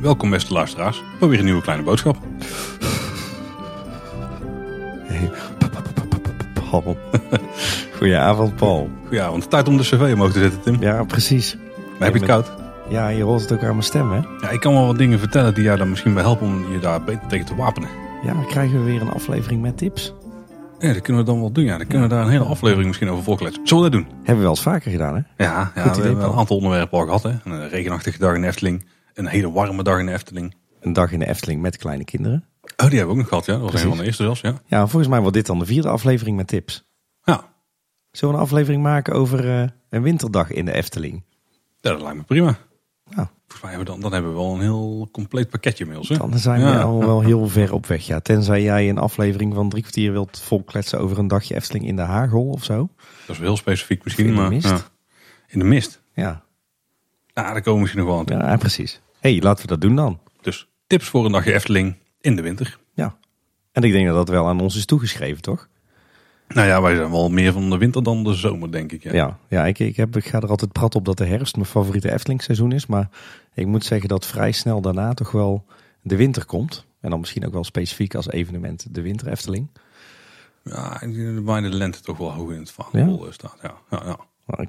Welkom beste luisteraars voor weer een nieuwe kleine boodschap. Hey, Paul. Goedenavond, Paul. Goedenavond, tijd om de cv omhoog te zetten Tim. Ja, precies. Maar heb je het koud? Ja, je hoort het ook aan mijn stem, hè? Ja, ik kan wel wat dingen vertellen die jou daar misschien bij helpen om je daar beter tegen te wapenen. Ja, dan krijgen we weer een aflevering met tips. Ja, dat kunnen we dan wel doen. Ja, dan kunnen we daar een hele aflevering misschien over volkletsen. Zullen we dat doen? Hebben we wel eens vaker gedaan, hè? Ja, ja we hebben een aantal onderwerpen al gehad. Hè? Een regenachtige dag in de Efteling. Een hele warme dag in de Efteling. Een dag in de Efteling met kleine kinderen. Oh, die hebben we ook nog gehad. Ja, dat was Precies. een van de eerste zelfs. Ja. Ja, volgens mij wordt dit dan de vierde aflevering met tips. Ja. Zullen we een aflevering maken over eh, een winterdag in de Efteling? ja, dat lijkt me prima. Nou, Volgens mij hebben we dan, dan hebben we wel een heel compleet pakketje mails. Hè? dan zijn we Ja. al wel heel ver op weg. Ja, tenzij jij een aflevering van drie kwartier wilt volkletsen over een dagje Efteling in de Hagel of zo. Dat is wel heel specifiek misschien. in de maar, mist. ja. In de mist. Ja, Ja, daar komen we misschien nog wel aan toe. ja precies. hey, laten we dat doen dan. Dus tips voor een dagje Efteling in de winter. Ja. En ik denk dat dat wel aan ons is toegeschreven, toch? Nou ja, wij zijn wel meer van de winter dan de zomer, denk ik. Ja. Ja, ja ik, ik, heb, ik ga er altijd prat op dat de herfst mijn favoriete Efteling-seizoen is. Maar ik moet zeggen dat vrij snel daarna toch wel de winter komt. En dan misschien ook wel specifiek als evenement de winter Efteling. Ja, ik denk dat bij de lente toch wel hoog in het vaandel staat. Ja, ja, ja.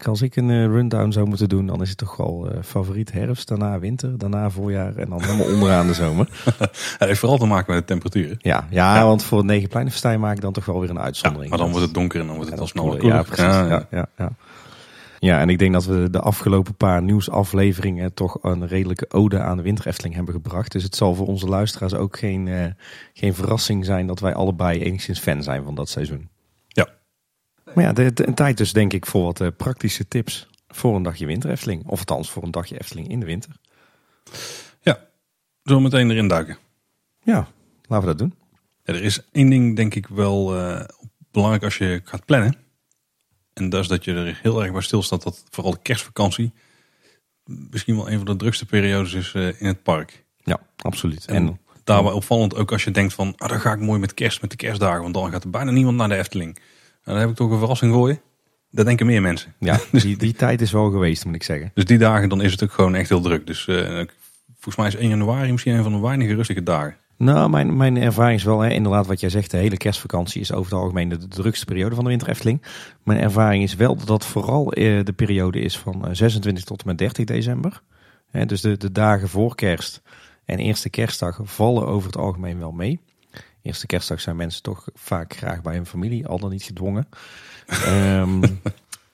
Als ik een eh, rundown zou moeten doen, dan is het toch wel eh, favoriet herfst, daarna winter, daarna voorjaar en dan helemaal onderaan de zomer. Het heeft vooral te maken met de temperaturen. Ja, ja, want voor het Negenpleinenfestijn maak ik dan toch wel weer een Ja, uitzondering. maar dan wordt het donker en dan wordt het al koeler. Ja, precies. Ja, ja, ja. ja, en ik denk dat we de afgelopen paar nieuwsafleveringen toch een redelijke ode aan de winter Efteling hebben gebracht. Dus het zal voor onze luisteraars ook geen, eh, geen verrassing zijn dat wij allebei enigszins fan zijn van dat seizoen. Maar ja, de, de- een tijd dus denk ik voor wat eh, praktische tips voor een dagje winter Efteling. Of althans voor een dagje Efteling in de winter. ja, we meteen erin duiken. Ja, laten we dat doen. Ja, er is één ding denk ik wel eh, belangrijk als je gaat plannen. En dat is dat je er heel erg bij stilstaat dat vooral de kerstvakantie misschien wel een van de drukste periodes is eh, in het park. Ja, absoluut. En, En daarbij opvallend ook als je denkt van, ah, dan ga ik mooi met kerst, met de kerstdagen, want dan gaat er bijna niemand naar de Efteling. Nou, dan heb ik toch een verrassing voor je. Dat denken meer mensen. ja, die, die tijd is wel geweest, moet ik zeggen. Dus die dagen, dan is het ook gewoon echt heel druk. Dus eh, volgens mij is 1 januari misschien een van de weinige rustige dagen. Nou, mijn, mijn ervaring is wel, hè, inderdaad wat jij zegt, de hele kerstvakantie is over het algemeen de, drukste periode van de winter Efteling. Mijn ervaring is wel dat dat vooral eh, de periode is van eh, 26 tot en met 30 december. Hè, dus de, de dagen voor kerst en eerste kerstdag vallen over het algemeen wel mee. Eerste kerstdag zijn mensen toch vaak graag bij hun familie, al dan niet gedwongen. Ehm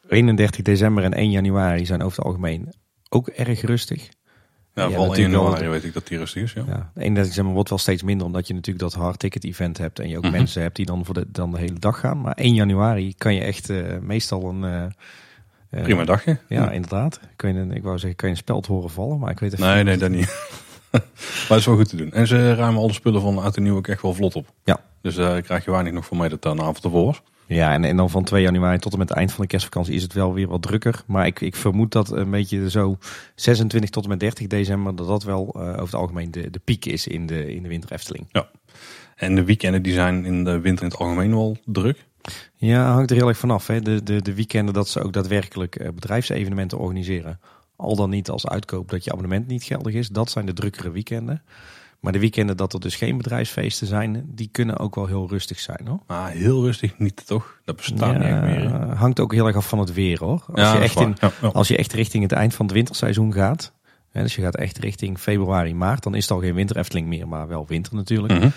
31 december en 1 januari zijn over het algemeen ook erg rustig. Ja, Ja, vooral 1 natuurlijk wel. januari weet ik dat die rustig is. Ja. Ja, de 31 december wordt wel steeds minder omdat je natuurlijk dat hard ticket event hebt en je ook Mhm. mensen hebt die dan voor de, dan de hele dag gaan. Maar 1 januari kan je echt eh, meestal een... eh, eh, Prima dagje. Ja, inderdaad. Kun je een, ik wou zeggen, kan je een speld horen vallen, maar ik weet even Nee, nee, dat niet. maar het is wel goed te doen. En ze ruimen alle spullen van uit de nieuwe ook echt wel vlot op. Ja. Dus daar krijg je weinig nog van mee dat daar een avond ervoor. Ja, en, en dan van 2 januari tot en met het eind van de kerstvakantie is het wel weer wat drukker. Maar ik, ik vermoed dat een beetje zo 26 tot en met 30 december, dat dat wel eh, over het algemeen de, de piek is in de, in de winter Efteling. En de weekenden die zijn in de winter in het algemeen wel druk. Ja, hangt er heel erg vanaf. Hè. De, de, de weekenden dat ze ook daadwerkelijk eh, bedrijfsevenementen organiseren. Al dan niet als uitkoop dat je abonnement niet geldig is. Dat zijn de drukkere weekenden. Maar de weekenden dat er dus geen bedrijfsfeesten zijn, die kunnen ook wel heel rustig zijn hoor. Maar heel rustig niet toch? Dat bestaat niet echt meer. hè? hangt ook heel erg af van het weer hoor. Als, Ja, je echt in. Ja, als je echt richting het eind van het winterseizoen gaat. Hè, dus je gaat echt richting februari, maart. Dan is het al geen winter Efteling meer, maar wel winter natuurlijk. Mhm.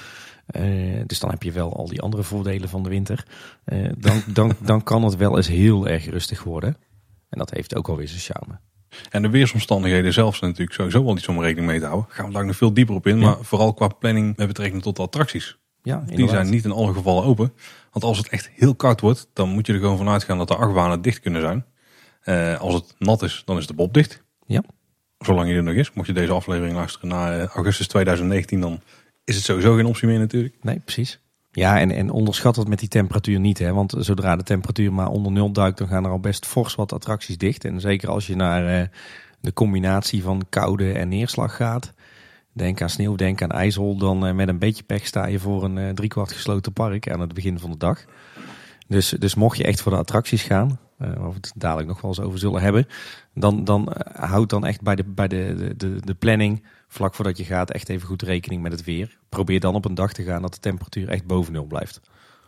Eh, dus dan heb je wel al die andere voordelen van de winter. Eh, dan, dan, dan kan het wel eens heel erg rustig worden. En dat heeft ook alweer zijn charme. En de weersomstandigheden zelf zijn natuurlijk sowieso wel iets om rekening mee te houden. Gaan we daar nog veel dieper op in. Ja. Maar vooral qua planning met betrekking tot de attracties. Ja, Die zijn niet in alle gevallen open. Want als het echt heel koud wordt, dan moet je er gewoon vanuit gaan dat de achtbanen dicht kunnen zijn. Eh, als het nat is, dan is de bob dicht. Ja. Zolang die er nog is. Mocht je deze aflevering luisteren na eh, augustus 2019, dan is het sowieso geen optie meer natuurlijk. Nee, precies. Ja, en, en onderschat het met die temperatuur niet. Hè? Want zodra de temperatuur maar onder nul duikt, dan gaan er al best fors wat attracties dicht. En zeker als je naar eh, de combinatie van koude en neerslag gaat. Denk aan sneeuw, denk aan ijzel. Dan eh, met een beetje pech sta je voor een eh, driekwart gesloten park aan het begin van de dag. Dus, dus mocht je echt voor de attracties gaan, uh, waar we het dadelijk nog wel eens over zullen hebben, dan, dan uh, houd dan echt bij, de, bij de, de, de planning, vlak voordat je gaat, echt even goed rekening met het weer. Probeer dan op een dag te gaan dat de temperatuur echt boven nul blijft.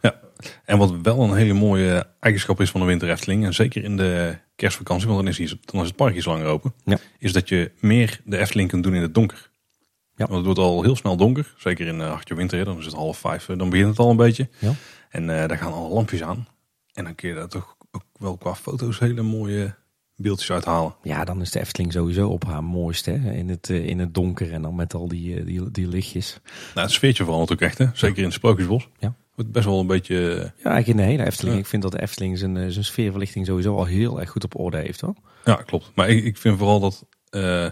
Ja, en wat wel een hele mooie eigenschap is van de winter Efteling, en zeker in de kerstvakantie, want dan is, hier, dan is het park iets langer open, ja. is dat je meer de Efteling kunt doen in het donker. Ja. Want het wordt al heel snel donker, zeker in uh, hartje winter, dan is het half vijf, dan begint het al een beetje. Ja. En uh, daar gaan alle lampjes aan. En dan kun je daar toch ook wel qua foto's hele mooie beeldjes uithalen. Ja, dan is de Efteling sowieso op haar mooiste hè? In, het, uh, in het donker en dan met al die, die, die lichtjes. Nou, het sfeertje vooral natuurlijk echt, hè? zeker in het Sprookjesbos. Ja. Wordt best wel een beetje... Ja, eigenlijk in de hele Efteling. Ja. Ik vind dat de Efteling zijn, zijn sfeerverlichting sowieso al heel erg goed op orde heeft. Hoor. Ja, klopt. Maar ik, ik vind vooral dat... Uh,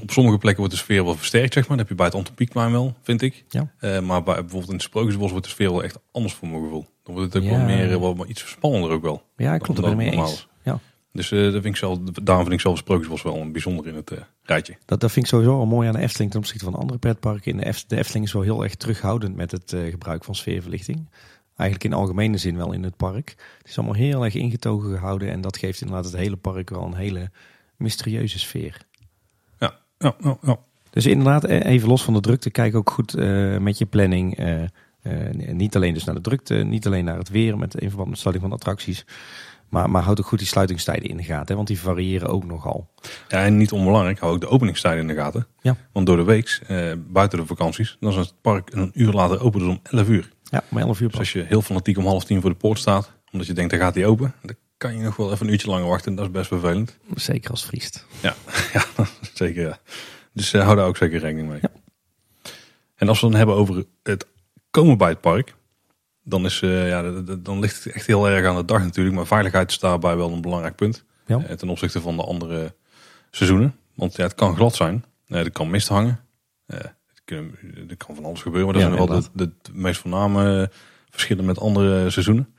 op sommige plekken wordt de sfeer wel versterkt, zeg maar. Dat heb je bij het Antropiekplein wel, vind ik. Ja. Uh, maar bij, bijvoorbeeld in het Sprookjesbos wordt de sfeer wel echt anders voor mijn gevoel. Dan wordt het ook ja. wel meer, wel maar iets spannender ook wel. Ja, klopt. Daar ben ik mee eens. Dus uh, dat vind ik zelf, daarom vind ik zelf Sprookjesbos wel een bijzonder in het uh, rijtje. Dat, dat vind ik sowieso al mooi aan de Efteling ten opzichte van andere pretparken. In de, Eft, de Efteling is wel heel erg terughoudend met het uh, gebruik van sfeerverlichting. Eigenlijk in algemene zin wel in het park. Het is allemaal heel erg ingetogen gehouden. En dat geeft inderdaad het hele park wel een hele mysterieuze sfeer. Ja, ja, ja. ja. Dus inderdaad, even los van de drukte, kijk ook goed met je planning. Niet alleen dus naar de drukte, niet alleen naar het weer met in verband met sluiting van attracties. Maar, maar houd ook goed die sluitingstijden in de gaten, hè, want die variëren ook nogal. Ja, en niet onbelangrijk, hou ook de openingstijden in de gaten. Ja. Want door de week, buiten de vakanties, dan is het park een uur later open, dus om 11 uur. Ja, om 11 uur. Dus als je heel fanatiek om half tien voor de poort staat, omdat je denkt, dan gaat die open, dan kan je nog wel even een uurtje langer wachten. Dat is best vervelend. Zeker als vriest. Ja, ja zeker. Ja. Dus uh, hou daar ook zeker rekening mee. Ja. En als we dan hebben over het komen bij het park, dan, is, uh, ja, dan ligt het echt heel erg aan de dag natuurlijk. Maar veiligheid is daarbij wel een belangrijk punt. Ja. Uh, ten opzichte van de andere seizoenen. Want ja, het kan glad zijn. er kan mist hangen. er kan van alles gebeuren. Maar dat Ja, zijn wel de, meest voorname verschillen met andere seizoenen.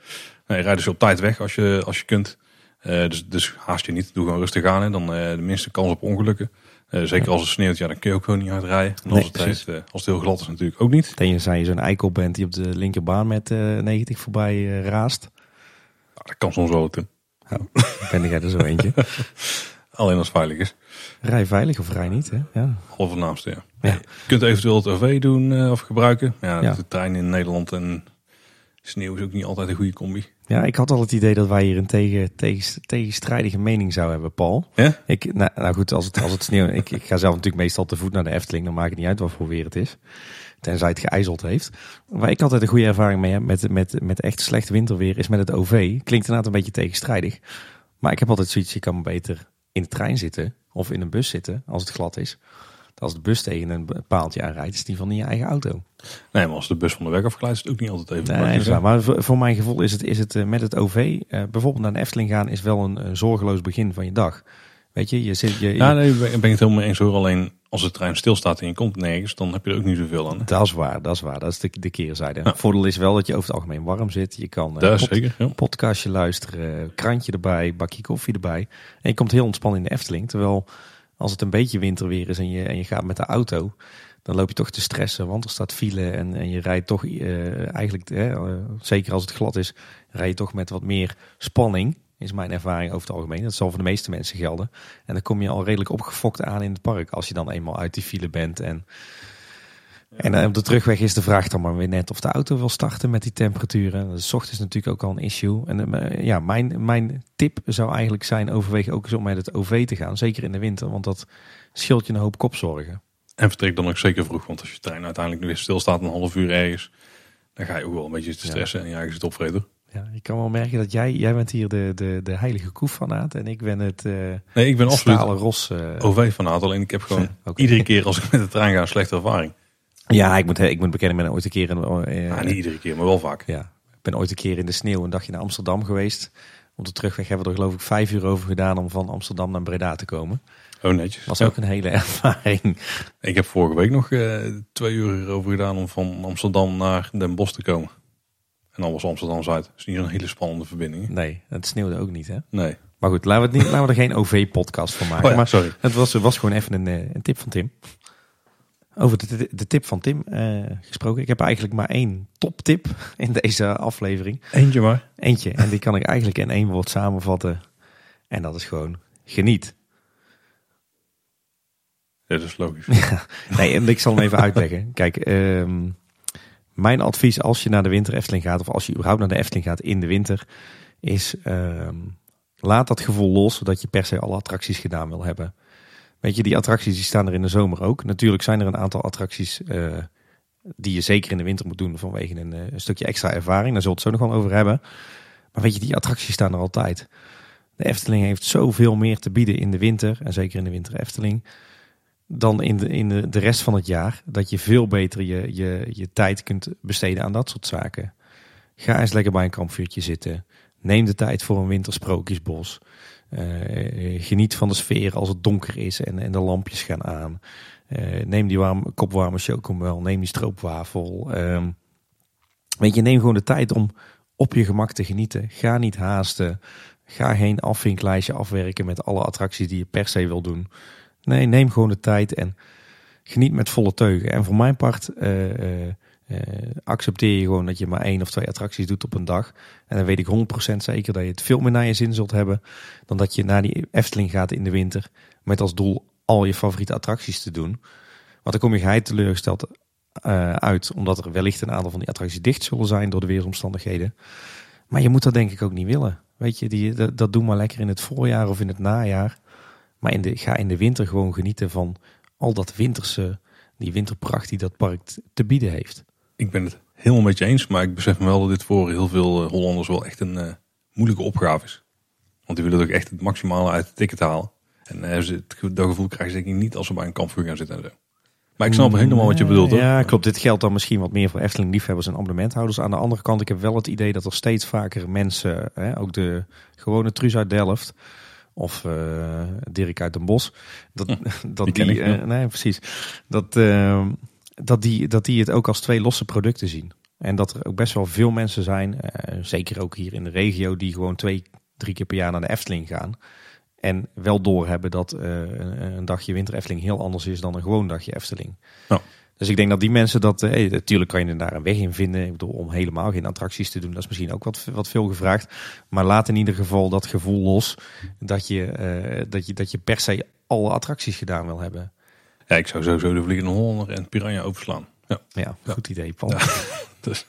Nee, rij dus op tijd weg als je, als je kunt. Dus, dus haast je niet. Doe gewoon rustig aan. Hè. Dan de minste kans op ongelukken. Uh, zeker als het sneeuwt, ja, dan kun je ook gewoon niet hard rijden. En als, Nee, het, heet, als het heel glad is natuurlijk ook niet. Tenzij je zo'n eikel bent die op de linkerbaan met 90 voorbij raast. Nou, dat kan soms wel doen. Oh, ben jij er zo eentje. Alleen als het veilig is. Rij veilig of rij niet, hè? Ja. Allernaamste, ja. Ja. Je kunt eventueel het OV doen of gebruiken. Ja, Ja. de trein in Nederland en sneeuw is ook niet altijd een goede combi. Ja, ik had al het idee dat wij hier een tegen, tegen, tegenstrijdige mening zouden hebben, Paul. Ja? Ik, nou, nou goed, als het, als het sneeuw... ik, ik ga zelf natuurlijk meestal te voet naar de Efteling. Dan maakt het niet uit wat voor weer het is. Tenzij het geijzeld heeft. Waar ik altijd een goede ervaring mee heb met, met, met echt slecht winterweer... is met het OV. Klinkt inderdaad een beetje tegenstrijdig. Maar ik heb altijd zoiets, je kan beter in de trein zitten... of in een bus zitten, als het glad is. Als de bus tegen een paaltje aanrijdt, is die van je eigen auto. Nee, maar als de bus van de weg afglijdt is het ook niet altijd even Nee, waar. Maar voor, mijn gevoel is het, is het eh, met het OV, eh, bijvoorbeeld naar de Efteling gaan, is wel een, een zorgeloos begin van je dag. Weet je, je zit je. Ja, nee, ben ben ik het helemaal mee eens hoor. Alleen als de trein stilstaat en je komt nergens, dan heb je er ook niet zoveel aan. hè? Dat is waar, dat is waar. Dat is de, de keerzijde. Ja. Voordeel is wel dat je over het algemeen warm zit. Je kan eh, pod- zeker. Ja. podcastje luisteren, krantje erbij, bakje koffie erbij. En je komt heel ontspannen in de Efteling. Terwijl als het een beetje winterweer is en je, en je gaat met de auto, dan loop je toch te stressen. Want er staat file en, en je rijdt toch eh, eigenlijk, eh, zeker als het glad is, rij je toch met wat meer spanning. Is mijn ervaring over het algemeen. Dat zal voor de meeste mensen gelden. En dan kom je al redelijk opgefokt aan in het park. Als je dan eenmaal uit die file bent. En, en eh, op de terugweg is de vraag dan maar weer net of de auto wil starten met die temperaturen. Dat is 's ochtends natuurlijk ook al een issue. En eh, ja, mijn, mijn tip zou eigenlijk zijn: overweeg ook eens om met het OV te gaan. Zeker in de winter, want dat scheelt je een hoop kopzorgen. En vertrek dan ook zeker vroeg. Want als je trein uiteindelijk weer stilstaat een half uur ergens, dan ga je ook wel een beetje te Ja. stressen en je eigen zit opvreten. Ja, je kan wel merken dat jij, jij bent hier de, de, de heilige koefanaat en ik ben het eh Nee, ik ben absoluut ros. eh. OV fanaat. Alleen ik heb gewoon oké. iedere keer als ik met de trein ga een slechte ervaring. Ja, ik moet, ik moet bekennen, ik ben ooit een keer... Eh, Ah, niet iedere keer, maar wel vaak. Ja, ik ben ooit een keer in de sneeuw een dagje naar Amsterdam geweest. Op de terugweg hebben we er geloof ik vijf uur over gedaan om van Amsterdam naar Breda te komen. Oh, netjes. was ook een hele ervaring. Ik heb vorige week nog eh, twee uur erover gedaan om van Amsterdam naar Den Bosch te komen. En dan was Amsterdam Zuid. Dat is niet een hele spannende verbinding. Nee, het sneeuwde ook niet hè. Nee. Maar goed, laten we, het niet, laten we er geen OV-podcast van maken. Oh ja, maar sorry. het was, was gewoon even een, eh, een tip van Tim. Over de, de tip van Tim uh, gesproken. Ik heb eigenlijk maar één toptip in deze aflevering. Eentje maar. Eentje. En die kan ik eigenlijk in één woord samenvatten. En dat is gewoon geniet. Ja, dat is logisch. nee, en ik zal hem even uitleggen. Kijk, um, mijn advies als je naar de winter Efteling gaat, of als je überhaupt naar de Efteling gaat in de winter, is um, laat dat gevoel los dat je per se alle attracties gedaan wil hebben. Weet je, die attracties die staan er in de zomer ook. Natuurlijk zijn er een aantal attracties uh, die je zeker in de winter moet doen vanwege een, een stukje extra ervaring. Daar zullen we het zo nog wel over hebben. Maar weet je, die attracties staan er altijd. De Efteling heeft zoveel meer te bieden in de winter, en zeker in de winter Efteling, dan in de, in de, de rest van het jaar. Dat je veel beter je, je, je tijd kunt besteden aan dat soort zaken. Ga eens lekker bij een kampvuurtje zitten. Neem de tijd voor een wintersprookjesbos. Uh, geniet van de sfeer als het donker is en, en de lampjes gaan aan. Uh, neem die warm, kopwarme chocomel, neem die stroopwafel. Uh, weet je, neem gewoon de tijd om op je gemak te genieten. Ga niet haasten. Ga geen afvinklijstje afwerken met alle attracties die je per se wil doen. Nee, neem gewoon de tijd en geniet met volle teugen. En voor mijn part uh, accepteer je gewoon dat je maar één of twee attracties doet op een dag. En dan weet ik 100% zeker dat je het veel meer naar je zin zult hebben dan dat je naar die Efteling gaat in de winter met als doel al je favoriete attracties te doen. Want dan kom je geheid teleurgesteld uit, omdat er wellicht een aantal van die attracties dicht zullen zijn door de weersomstandigheden. Maar je moet dat denk ik ook niet willen. Weet je, die, dat, dat doe maar lekker in het voorjaar of in het najaar. Maar in de, ga in de winter gewoon genieten van al dat winterse, die winterpracht die dat park te bieden heeft. Ik ben het helemaal met je eens, maar ik besef me wel dat dit voor heel veel eh, Hollanders wel echt een uh, moeilijke opgave is. Want die willen ook echt het maximale uit het ticket halen. En uh, het, dat gevoel krijgen ze denk ik niet als ze bij een kampvuur gaan zitten en zo. Maar ik snap helemaal wat je bedoelt. Hoor. Ja, klopt. Dit geldt dan misschien wat meer voor Efteling liefhebbers en abonnementhouders. Aan de andere kant, ik heb wel het idee dat er steeds vaker mensen, hè, ook de gewone Truus uit Delft, of uh, Dirk uit Den Bos. Dat, dat die, die uh, nee, precies. Dat, uh, dat, die, dat die het ook als twee losse producten zien. En dat er ook best wel veel mensen zijn, zeker ook hier in de regio, die gewoon twee, drie keer per jaar naar de Efteling gaan. En wel doorhebben dat een, een, dagje winter Efteling heel anders is dan een gewoon dagje Efteling. Dus ik denk dat die mensen dat. Eh, natuurlijk kan je er daar een weg in vinden. Ik bedoel, om helemaal geen attracties te doen, dat is misschien ook wat, wat veel gevraagd. Maar laat in ieder geval dat gevoel los dat je, uh, dat je, dat je per se alle attracties gedaan wil hebben. Ja, ik zou sowieso de Vliegende Hollander en Piranha overslaan. Ja, ja, goed idee, Paul. Ja, dus,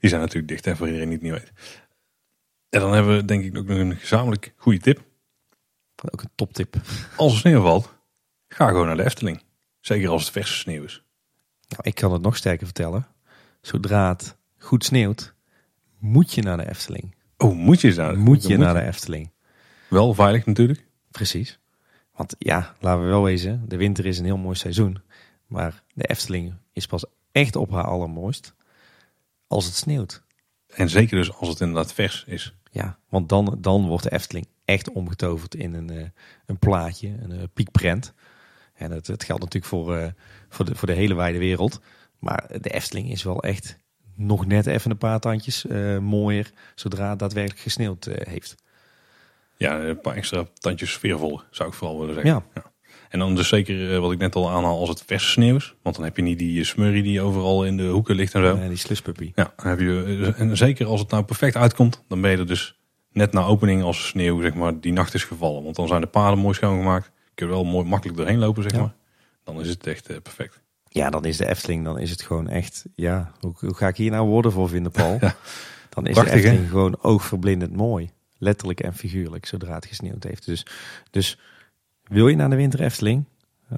die zijn natuurlijk dicht, hè, voor iedereen die het niet weet. En dan hebben we denk ik ook nog een gezamenlijk goede tip. Ook een toptip. Als er sneeuw valt, ga gewoon naar de Efteling. Zeker als het verse sneeuw is. Nou, ik kan het nog sterker vertellen. Zodra het goed sneeuwt, moet je naar de Efteling. Oh, moet je naar, moet je naar de Efteling. Wel veilig natuurlijk. Precies. Want ja, laten we wel wezen, de winter is een heel mooi seizoen. Maar de Efteling is pas echt op haar allermooist als het sneeuwt. En zeker dus als het inderdaad vers is. Ja, want dan, dan wordt de Efteling echt omgetoverd in een, uh, een plaatje, een uh, piekprent. En het, het geldt natuurlijk voor, uh, voor, de, voor de hele wijde wereld. Maar de Efteling is wel echt nog net even een paar tandjes uh, mooier zodra het daadwerkelijk gesneeuwd uh, heeft. Ja, een paar extra tandjes sfeervol zou ik vooral willen zeggen. Ja. ja. En dan dus zeker wat ik net al aanhaal als het verse sneeuw is. Want dan heb je niet die smurrie die overal in de hoeken ligt en zo. Ja, die sluspuppy. Ja, dan heb je, en zeker als het nou perfect uitkomt, dan ben je er dus net na opening als sneeuw zeg maar, die nacht is gevallen. Want dan zijn de paden mooi schoongemaakt kun je wel mooi makkelijk doorheen lopen, zeg maar. Dan is het echt perfect. Ja, dan is de Efteling, dan is het gewoon echt, ja, hoe, hoe ga ik hier nou woorden voor vinden, Paul? ja. Dan is Prachtig, de Efteling gewoon oogverblindend mooi. Letterlijk en figuurlijk, zodra het gesneeuwd heeft. Dus, dus wil je naar de winter Efteling,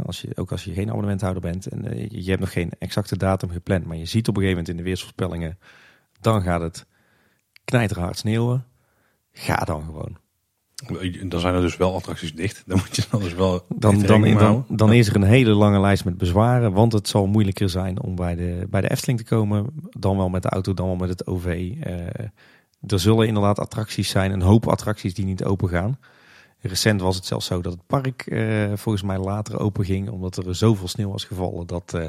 als je, ook als je geen abonnementhouder bent en uh, je hebt nog geen exacte datum gepland, maar je ziet op een gegeven moment in de weersvoorspellingen, dan gaat het knijterhard sneeuwen. Ga dan gewoon. Dan zijn er dus wel attracties dicht. Dan moet je dan dus wel. Dan, dan, dan, dan, is er een hele lange lijst met bezwaren. Want het zal moeilijker zijn om bij de, bij de Efteling te komen. Dan wel met de auto, dan wel met het OV. Uh, eh, er zullen inderdaad attracties zijn. Een hoop attracties die niet open gaan. Recent was het zelfs zo dat het park uh, volgens mij later open ging. Omdat er zoveel sneeuw was gevallen dat, uh,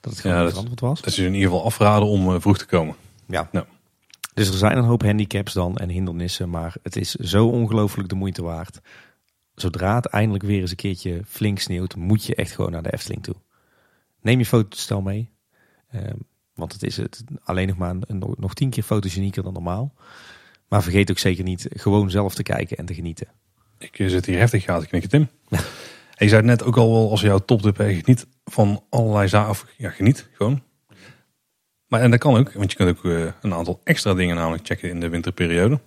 dat het gewoon ja, verantwoord was. Dat is in ieder geval afraden om vroeg te komen. Ja. Nou. Dus er zijn een hoop handicaps dan en hindernissen, maar het is zo ongelooflijk de moeite waard. Zodra het eindelijk weer eens een keertje flink sneeuwt, moet je echt gewoon naar de Efteling toe. neem je fotostel mee. Want het is het alleen nog maar een, nog, tien keer fotogenieker dan normaal. Maar vergeet ook zeker niet gewoon zelf te kijken en te genieten. Ik eh, zit hier heftig gaten knikken, Tim. Je zei het net ook al wel, als jouw topdip geniet van allerlei zaken. Ja, geniet gewoon. Maar en dat kan ook, want je kunt ook eh, een aantal extra dingen namelijk checken in de winterperiode.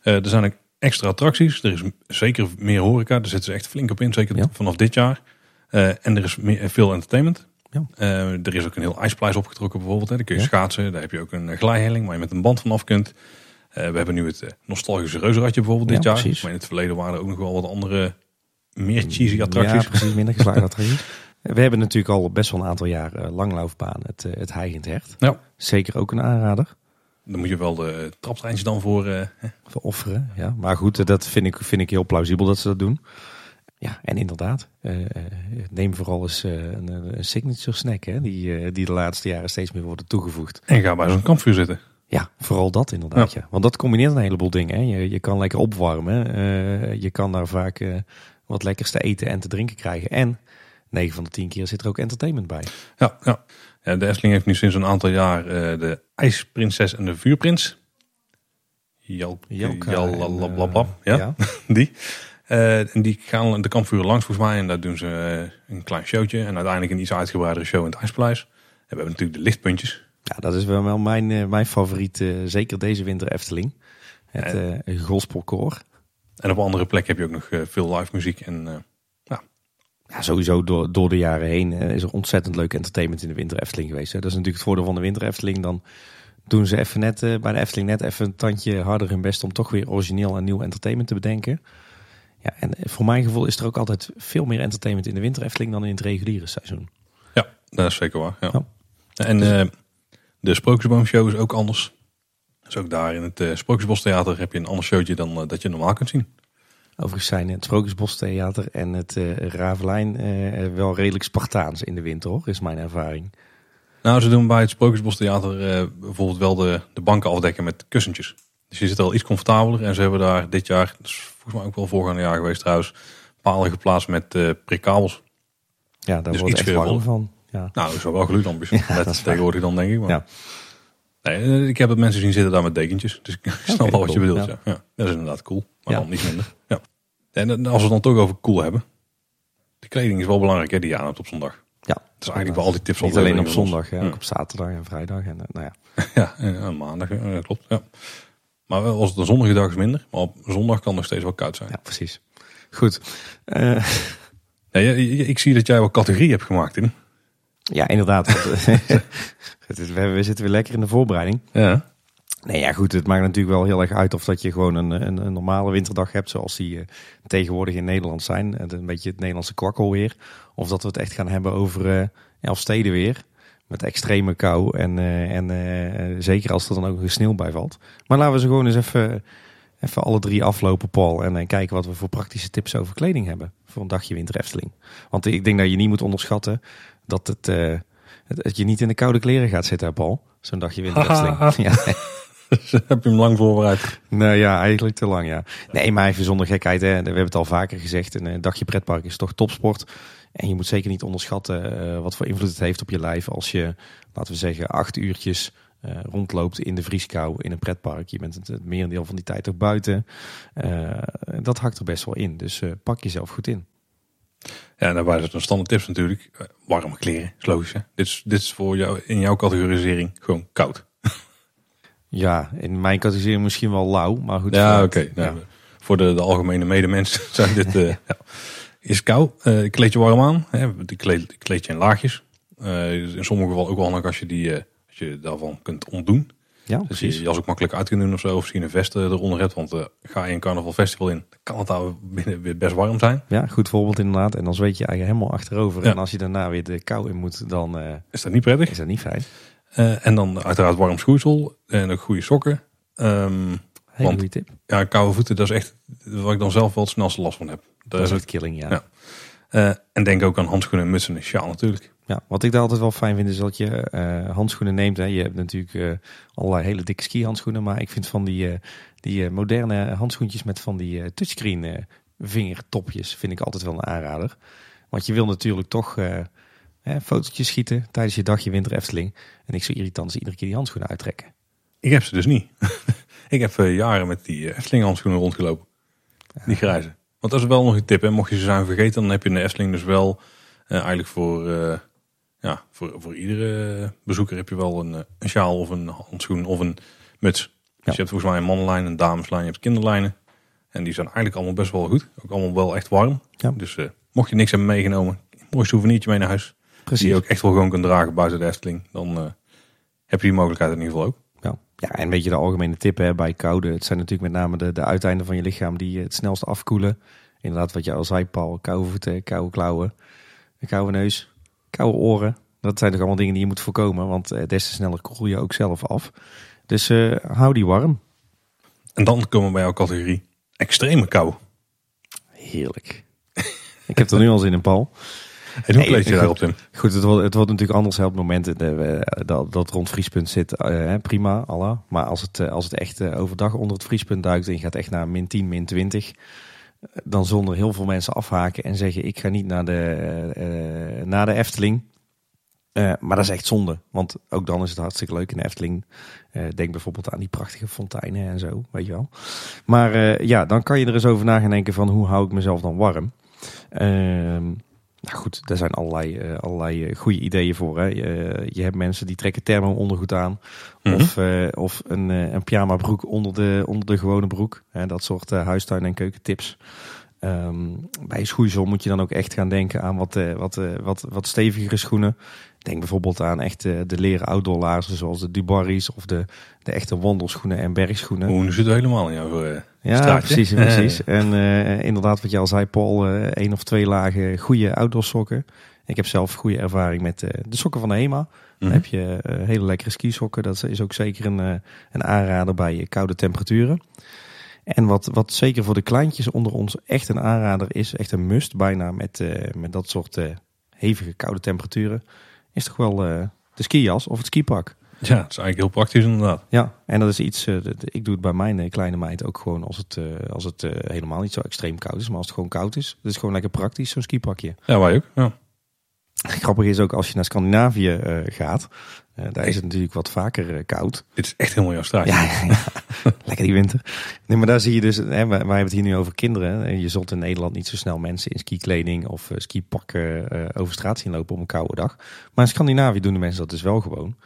Eh, er zijn ook extra attracties. Er is zeker meer horeca. Daar zitten ze echt flink op in, zeker vanaf dit jaar. en er is meer, veel entertainment. Ja. er is ook een heel ijspleis opgetrokken bijvoorbeeld. Hè. Daar kun je schaatsen. Daar heb je ook een glijhelling waar je met een band vanaf kunt. we hebben nu het nostalgische reuzenradje bijvoorbeeld dit jaar. Precies. Maar in het verleden waren er ook nog wel wat andere meer cheesy attracties. Ja, precies, minder geslaagde attracties. We hebben natuurlijk al best wel een aantal jaar langloofbaan, het, het Heigend Hert. Ja. Zeker ook een aanrader. Dan moet je wel de traptreintjes dan voor... Uh, offeren, ja. Maar goed, dat vind ik, vind ik heel plausibel dat ze dat doen. Ja, en inderdaad, neem vooral eens een, een, signature snack, hè, die, die de laatste jaren steeds meer worden toegevoegd. En ga bij zo'n kampvuur zitten. Ja, vooral dat inderdaad. Ja. Want dat combineert een heleboel dingen. Hè. Je, je kan lekker opwarmen. je kan daar vaak wat lekkers te eten en te drinken krijgen. En 9 van de 10 keer zit er ook entertainment bij. Ja, ja. ja de Efteling heeft nu sinds een aantal jaar de IJsprinses en de Vuurprins. Jal, Jal, ja, ja. die. Uh, en die gaan de kampvuren langs volgens mij en daar doen ze uh, een klein showtje en uiteindelijk een iets uitgebreidere show in het IJspleis. En we hebben natuurlijk de lichtpuntjes. Ja, dat is wel mijn, mijn favoriet, zeker deze winter Efteling. Het uh, gospelkoor. En op andere plekken heb je ook nog veel live muziek en ja, sowieso door, door de jaren heen eh, is er ontzettend leuk entertainment in de Winter Efteling geweest. Hè. Dat is natuurlijk het voordeel van de Winter Efteling. Dan doen ze even net bij de Efteling net even een tandje harder hun best om toch weer origineel en nieuw entertainment te bedenken. Ja, en voor mijn gevoel is er ook altijd veel meer entertainment in de Winter Efteling dan in het reguliere seizoen. Ja, dat is zeker waar. Ja. En uh, de Sprookjesboomshow is ook anders. Dus ook daar in het uh, Sprookjesbostheater heb je een ander showtje dan dat je normaal kunt zien. Overigens zijn het Sprookjesbostheater en het uh, Ravelijn wel redelijk Spartaans in de winter, hoor, is mijn ervaring. Nou, ze doen bij het Sprookjesbostheater bijvoorbeeld wel de, de banken afdekken met kussentjes. Dus je zit al iets comfortabeler. En ze hebben daar dit jaar, dat is volgens mij ook wel voorgaande jaar geweest trouwens, palen geplaatst met uh, prikkabels. Ja, daar dus wordt iets echt warm van. Ja. Nou, is wel wel geluidlampjes. Ja, met tegenwoordig dan denk ik. Maar... Ja. Nee, ik heb het mensen zien zitten daar met dekentjes. Dus ik snap okay, wel wat je bedoelt. Ja. ja. dat is inderdaad cool. Maar dan niet minder. Ja. En als we het dan toch over cool hebben. De kleding is wel belangrijk hè, die je aan hebt op zondag. Ja. Dat is eigenlijk wel al die tips. Niet alleen op zondag, ja, ook op zaterdag en vrijdag. En, nou ja. ja, en maandag, klopt. Ja. Maar als het een zonnige dag is minder. Maar op zondag kan het nog steeds wel koud zijn. Ja, precies. Goed. Uh... Ja, ik zie dat jij wel categorie hebt gemaakt in. Ja, inderdaad. we zitten weer lekker in de voorbereiding. Ja. Nee, ja, goed. Het maakt natuurlijk wel heel erg uit of dat je gewoon een, een, een normale winterdag hebt, zoals die uh, tegenwoordig in Nederland zijn. Een beetje het Nederlandse kwakkelweer. Of dat we het echt gaan hebben over uh, steden weer. Met extreme kou en, uh, en zeker als er dan ook een sneeuw bij valt. Maar laten we ze gewoon eens even, even alle drie aflopen, Paul. En kijken wat we voor praktische tips over kleding hebben. Voor een dagje winter Efteling. Want ik denk dat je niet moet onderschatten dat het, het, je niet in de koude kleren gaat zitten, Paul. Zo'n dagje winter Efteling. ja. Dus heb je hem lang voorbereid? Nou ja, eigenlijk te lang, ja. Nee, maar even zonder gekheid. Hè. We hebben het al vaker gezegd. Een dagje pretpark is toch topsport. En je moet zeker niet onderschatten uh, wat voor invloed het heeft op je lijf. Als je, laten we zeggen, acht uurtjes uh, rondloopt in de vrieskou in een pretpark. Je bent het, het merendeel van die tijd ook buiten. Uh, dat hakt er best wel in. Dus pak jezelf goed in. Ja, en daarbij is een standaard tips natuurlijk. warme kleren, is logisch. Hè? Dit, is, dit is voor jou in jouw categorisering gewoon koud. Ja, in mijn categorie misschien wel lauw, maar goed. Ja, oké. Nou, voor de, de algemene medemens zijn dit... Ja. Is kou, uh, kleed je warm aan. Hè, die kleed, kleed je in laagjes. Uh, in sommige gevallen ook wel handig als je, die, als je daarvan kunt ontdoen. Ja, dus precies. je jas ook makkelijk uit kunt doen of zo. Of misschien een vest eronder hebt. Want ga je een carnaval festival in, kan het daar binnen weer best warm zijn. Ja, goed voorbeeld inderdaad. En dan zweet je eigenlijk helemaal achterover. En als je daarna weer de kou in moet, dan... is dat niet prettig? Is dat niet fijn. En dan uiteraard warm schoeisel en ook goede sokken. Um, Hele want, tip. Ja, koude voeten, dat is echt wat ik dan zelf wel het snelste last van heb. Dat, is het killing, ja. ja. Uh, en denk ook aan handschoenen, mutsen en sjaal natuurlijk. Ja, wat ik daar altijd wel fijn vind is dat je uh, handschoenen neemt. Hè. Je hebt natuurlijk uh, allerlei hele dikke ski handschoenen. Maar ik vind van die, die moderne handschoentjes met van die touchscreen vingertopjes vind ik altijd wel een aanrader. Want je wil natuurlijk toch Hè, fotootjes schieten tijdens je dagje winter Efteling. En ik zo irritant is iedere keer die handschoenen uittrekken. Ik heb ze dus niet. ik heb uh, jaren met die uh, Efteling handschoenen rondgelopen. Die grijze. Want dat is wel nog een tip. Hè. Mocht je ze zijn vergeten, dan heb je in de Efteling dus wel uh, eigenlijk voor, ja, voor, voor iedere bezoeker heb je wel een, een sjaal of een handschoen of een muts. Dus je hebt volgens mij een mannenlijn, een dameslijn, je hebt kinderlijnen. En die zijn eigenlijk allemaal best wel goed. Ook allemaal wel echt warm. Ja. Dus mocht je niks hebben meegenomen, mooi souvenirtje mee naar huis. Precies. Die je ook echt wel gewoon kunt dragen buiten de Efteling. Dan uh, heb je die mogelijkheid in ieder geval ook. Ja. en weet je de algemene tip hè, bij koude. Het zijn natuurlijk met name de, de uiteinden van je lichaam die het snelst afkoelen. Inderdaad, wat je al zei, Paul. Koude voeten, koude klauwen, een koude neus, koude oren. Dat zijn toch allemaal dingen die je moet voorkomen. Want des te sneller koel je ook zelf af. Dus uh, hou die warm. En dan komen we bij jouw categorie extreme kou. Heerlijk. Ik heb er nu al zin in, Paul. En hoe lees je daarop, Tim? Goed, het wordt, het wordt natuurlijk anders op momenten dat, dat rond vriespunt zit. Uh, prima, alla. Maar als het, als het echt overdag onder het vriespunt duikt en je gaat echt naar min 10, min 20... dan zonder heel veel mensen afhaken en zeggen ik ga niet naar de, uh, naar de Efteling. maar dat is echt zonde, want ook dan is het hartstikke leuk in de Efteling. denk bijvoorbeeld aan die prachtige fonteinen en zo, weet je wel. Maar ja, dan kan je er eens over na gaan denken van hoe hou ik mezelf dan warm. Nou goed, daar zijn allerlei, uh, allerlei goede ideeën voor. Hè. Je, je, hebt mensen die trekken thermo ondergoed aan. Mm -hmm. Of, uh, of een, uh, een pyjama broek onder de, onder de gewone broek. Hè. Dat soort huistuin- en keukentips. Um, bij schoeisel moet je dan ook echt gaan denken aan wat, wat, wat, wat stevigere schoenen. Denk bijvoorbeeld aan echt de leren outdoorlaarzen zoals de Dubarry's of de, de echte wandelschoenen en bergschoenen. Oeh, nu zit het helemaal in jouw ja, straatje. precies. precies. En uh, inderdaad, wat je al zei, Paul, uh, één of twee lagen goede outdoor sokken. Ik heb zelf goede ervaring met uh, de sokken van de HEMA. Mm -hmm. Dan heb je hele lekkere skisokken. Dat is ook zeker een, een aanrader bij koude temperaturen. En wat, wat zeker voor de kleintjes onder ons echt een aanrader is, echt een must bijna met, met dat soort hevige koude temperaturen, is toch wel de skijas of het skipak. Ja, dat is eigenlijk heel praktisch inderdaad. Ja, en dat is iets, uh, ik doe het bij mijn kleine meid ook gewoon als het, uh, als het uh, helemaal niet zo extreem koud is. Maar als het gewoon koud is, het is gewoon lekker praktisch, zo'n skipakje. Ja, wij ook. Ja. Grappig is ook als je naar Scandinavië gaat, daar is het natuurlijk wat vaker koud. Dit is echt helemaal jouw straat. Ja, ja, ja. lekker die winter. Nee, maar daar zie je dus, hè, wij, wij hebben het hier nu over kinderen. En je zult in Nederland niet zo snel mensen in skikleding of skipakken over straat zien lopen op een koude dag. Maar in Scandinavië doen de mensen dat dus wel gewoon.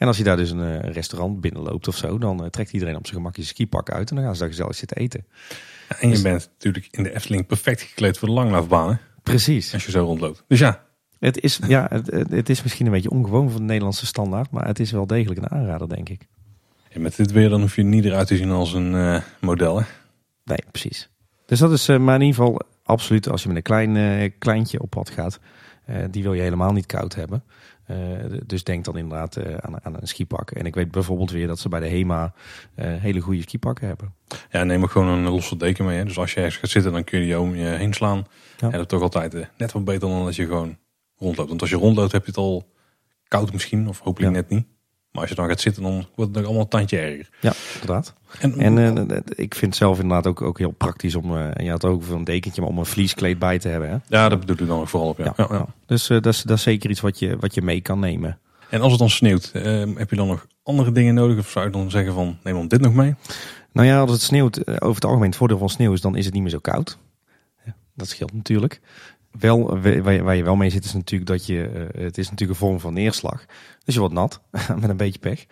En als je daar dus een uh, restaurant binnenloopt of zo, dan uh, trekt iedereen op zijn gemak je skipak uit en dan gaan ze daar gezellig zitten eten. Ja, en je dus, bent natuurlijk in de Efteling perfect gekleed voor de langlaufbanen. Precies. Als je zo rondloopt. Dus ja. Het is, ja, het, het, is misschien een beetje ongewoon voor de Nederlandse standaard, maar het is wel degelijk een aanrader, denk ik. En met dit weer dan hoef je niet eruit te zien als een uh, model, hè? Nee, precies. Dus dat is maar in ieder geval absoluut als je met een klein kleintje op pad gaat. die wil je helemaal niet koud hebben. Uh, dus denk dan inderdaad uh, aan, aan, een skipak. En ik weet bijvoorbeeld weer dat ze bij de HEMA uh, hele goede skipakken hebben. Ja, neem ook gewoon een losse deken mee. Hè. Dus als je ergens gaat zitten, dan kun je die om je heen slaan. Ja. En dat is toch altijd net wat beter dan als je gewoon rondloopt. Want als je rondloopt heb je het al koud misschien, of hopelijk ja. net niet. Maar als je dan gaat zitten, dan wordt het nog allemaal een tandje erger. Ja, inderdaad. En, en uh, ik vind zelf inderdaad ook, ook heel praktisch om, uh, en je had ook een dekentje, maar om een vlieskleed bij te hebben. Hè? Ja, dat bedoel ik dan ook vooral op. Ja. ja, ja. Dus uh, dat, is, dat is zeker iets wat je, wat je mee kan nemen. En als het dan sneeuwt, heb je dan nog andere dingen nodig? Of zou je dan zeggen van, neem dan dit nog mee? Nou ja, als het sneeuwt, over het algemeen het voordeel van sneeuw is, dan is het niet meer zo koud. Dat scheelt natuurlijk. Wel, waar je wel mee zit is natuurlijk dat je, uh, het is natuurlijk een vorm van neerslag. Dus je wordt nat, met een beetje pech.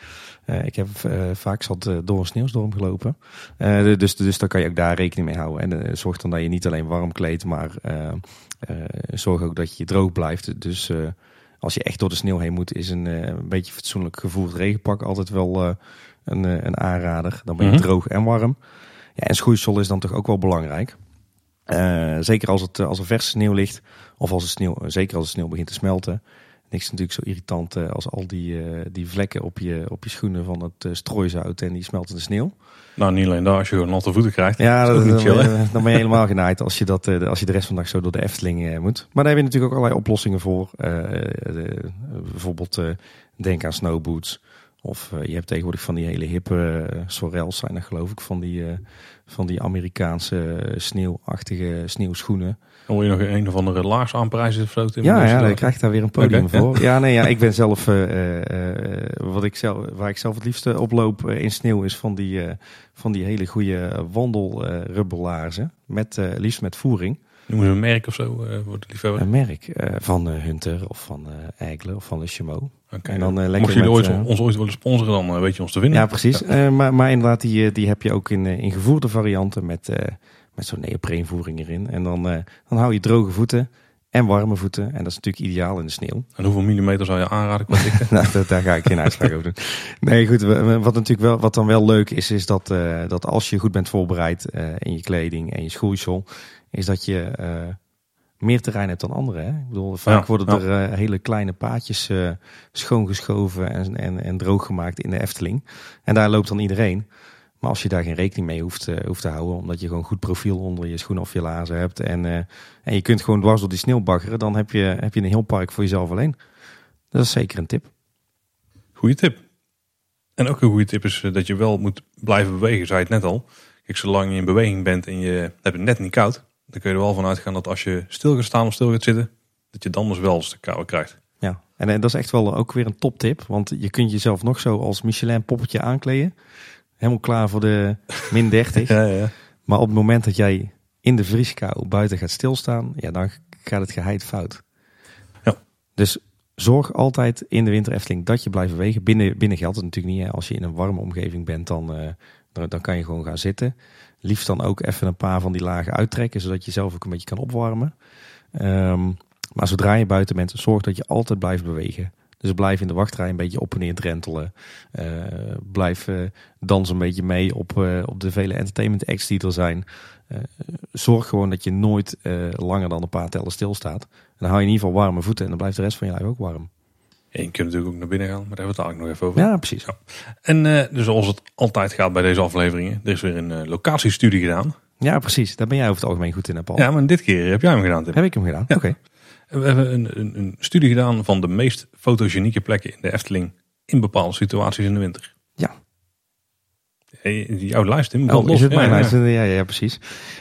Uh, ik heb uh, vaak zat door een sneeuwstorm gelopen. dus, dus daar kan je ook daar rekening mee houden. En zorg dan dat je niet alleen warm kleedt, maar zorg ook dat je droog blijft. Dus als je echt door de sneeuw heen moet, is een, een beetje fatsoenlijk gevoerd regenpak altijd wel een, een aanrader. Dan ben je mm -hmm. droog en warm. Ja, en schoeisel is dan toch ook wel belangrijk. Uh, zeker als, het, als er verse sneeuw ligt, of als het sneeuw, zeker als het sneeuw begint te smelten. Niks natuurlijk zo irritant uh, als al die, uh, die vlekken op je, op je schoenen van het strooizout en die smeltende sneeuw. Nou, niet alleen daar, als je gewoon natte voeten krijgt. Ja, dat, dan, chill, ben, dan ben je helemaal genaaid als je, dat, als je de rest van de dag zo door de Efteling moet. Maar daar heb je natuurlijk ook allerlei oplossingen voor. bijvoorbeeld denk aan snowboots Of je hebt tegenwoordig van die hele hippe uh, sorels zijn er geloof ik. Van die, van die Amerikaanse sneeuwachtige sneeuwschoenen. Dan wil je nog een of andere laars aanprijzen of zo? Ja, ja dan krijg je daar weer een podium voor. Ja, nee, ja, ik ben zelf, wat ik zelf, waar ik zelf het liefste oploop in sneeuw is van die, van die hele goede wandelrubbelaarzen. met, liefst met voering. Noemen ze een merk of zo uh, voor de liefhebber? Een merk uh, van uh, Hunter of van uh, Eigle of van Le Chameau. Okay. En dan, lekker Mocht jullie ooit, ons ooit willen sponsoren, dan weet je ons te winnen. Ja, precies. maar, maar inderdaad, die, die heb je ook in, in gevoerde varianten met, met zo'n neopreenvoering erin. En dan, dan hou je droge voeten en warme voeten. En dat is natuurlijk ideaal in de sneeuw. En hoeveel millimeter zou je aanraden qua dikte? nou, daar ga ik geen uitspraak over doen. Nee, goed. Wat, natuurlijk wel, wat dan wel leuk is, is dat, dat als je goed bent voorbereid in je kleding en je schoeisel is dat je uh, meer terrein hebt dan anderen. Hè? Ik bedoel, vaak worden er hele kleine paadjes schoongeschoven en, en, en droog gemaakt in de Efteling. En daar loopt dan iedereen. Maar als je daar geen rekening mee hoeft, hoeft te houden, omdat je gewoon goed profiel onder je schoenen of je lazen hebt en, en je kunt gewoon dwars door die sneeuw baggeren, dan heb je, heb je een heel park voor jezelf alleen. Dat is zeker een tip. Goeie tip. En ook een goede tip is dat je wel moet blijven bewegen, zei het net al. Kijk, zolang je in beweging bent en je hebt het net niet koud, dan kun je er wel van uitgaan dat als je stil gaat staan of stil gaat zitten, dat je dan dus wel eens de kou krijgt. Ja, en, en dat is echt wel ook weer een toptip. Want je kunt jezelf nog zo als Michelin poppetje aankleden. Helemaal klaar voor de min 30. ja, ja. Maar op het moment dat jij in de vrieskou buiten gaat stilstaan, ja, dan gaat het geheid fout. Ja. Dus zorg altijd in de winter Efteling dat je blijft bewegen. Binnen, binnen geldt het natuurlijk niet. Hè. Als je in een warme omgeving bent, dan, uh, dan, dan, kan je gewoon gaan zitten. Liefst dan ook even een paar van die lagen uittrekken, zodat je zelf ook een beetje kan opwarmen. Um, maar zodra je buiten bent, zorg dat je altijd blijft bewegen. Dus blijf in de wachtrij een beetje op en neer drentelen. Uh, blijf uh, dans een beetje mee op, uh, op de vele entertainment acts die er zijn. zorg gewoon dat je nooit langer dan een paar tellen stilstaat. En dan hou je in ieder geval warme voeten en dan blijft de rest van je lijf ook warm. En je kunt natuurlijk ook naar binnen gaan, maar daar hebben we het eigenlijk nog even over. Ja, precies. Ja. En dus zoals het altijd gaat bij deze afleveringen, er is weer een locatiestudie gedaan. Ja, precies. Daar ben jij over het algemeen goed in, Paul. Ja, maar dit keer heb jij hem gedaan, Tim. Heb ik hem gedaan? Ja. Oké. We hebben een, een, een, studie gedaan van de meest fotogenieke plekken in de Efteling in bepaalde situaties in de winter. Ja. Jouw lijst, Tim. Oh, is het mijn ja, lijst? Ja. ja, ja, precies.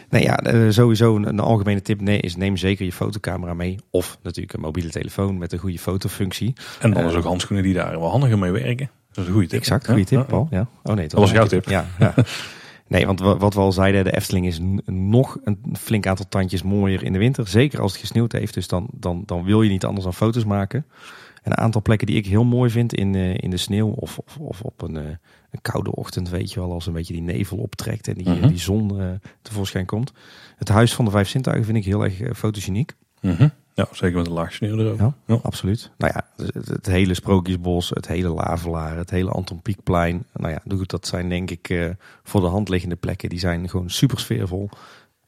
Nee, ja, eh, sowieso een, een, algemene tip nee, is neem zeker je fotocamera mee. Of natuurlijk een mobiele telefoon met een goede fotofunctie. En dan is ook handschoenen die daar wel handiger mee werken. Dat is een goede tip. Exact, goede tip, Paul. Ja. Oh nee, dat was jouw tip. Ja, ja. Nee, want wat we al zeiden, de Efteling is nog een flink aantal tandjes mooier in de winter. Zeker als het gesneeuwd heeft, dus dan, dan, dan wil je niet anders dan foto's maken. En een aantal plekken die ik heel mooi vind in, uh, in de sneeuw of, of, of op een, uh, een koude ochtend, weet je wel, als een beetje die nevel optrekt en die, uh -huh. die zon uh, tevoorschijn komt. Het Huis van de Vijf Zintuigen vind ik heel erg fotogeniek. -huh. Ja, zeker met een laag sneeuw erover. Ja, ja, absoluut. Nou ja, het, het, hele Sprookjesbos, het hele Lavelaar, het hele Anton Pieckplein. Nou ja, dat zijn denk ik voor de hand liggende plekken. Die zijn gewoon super sfeervol.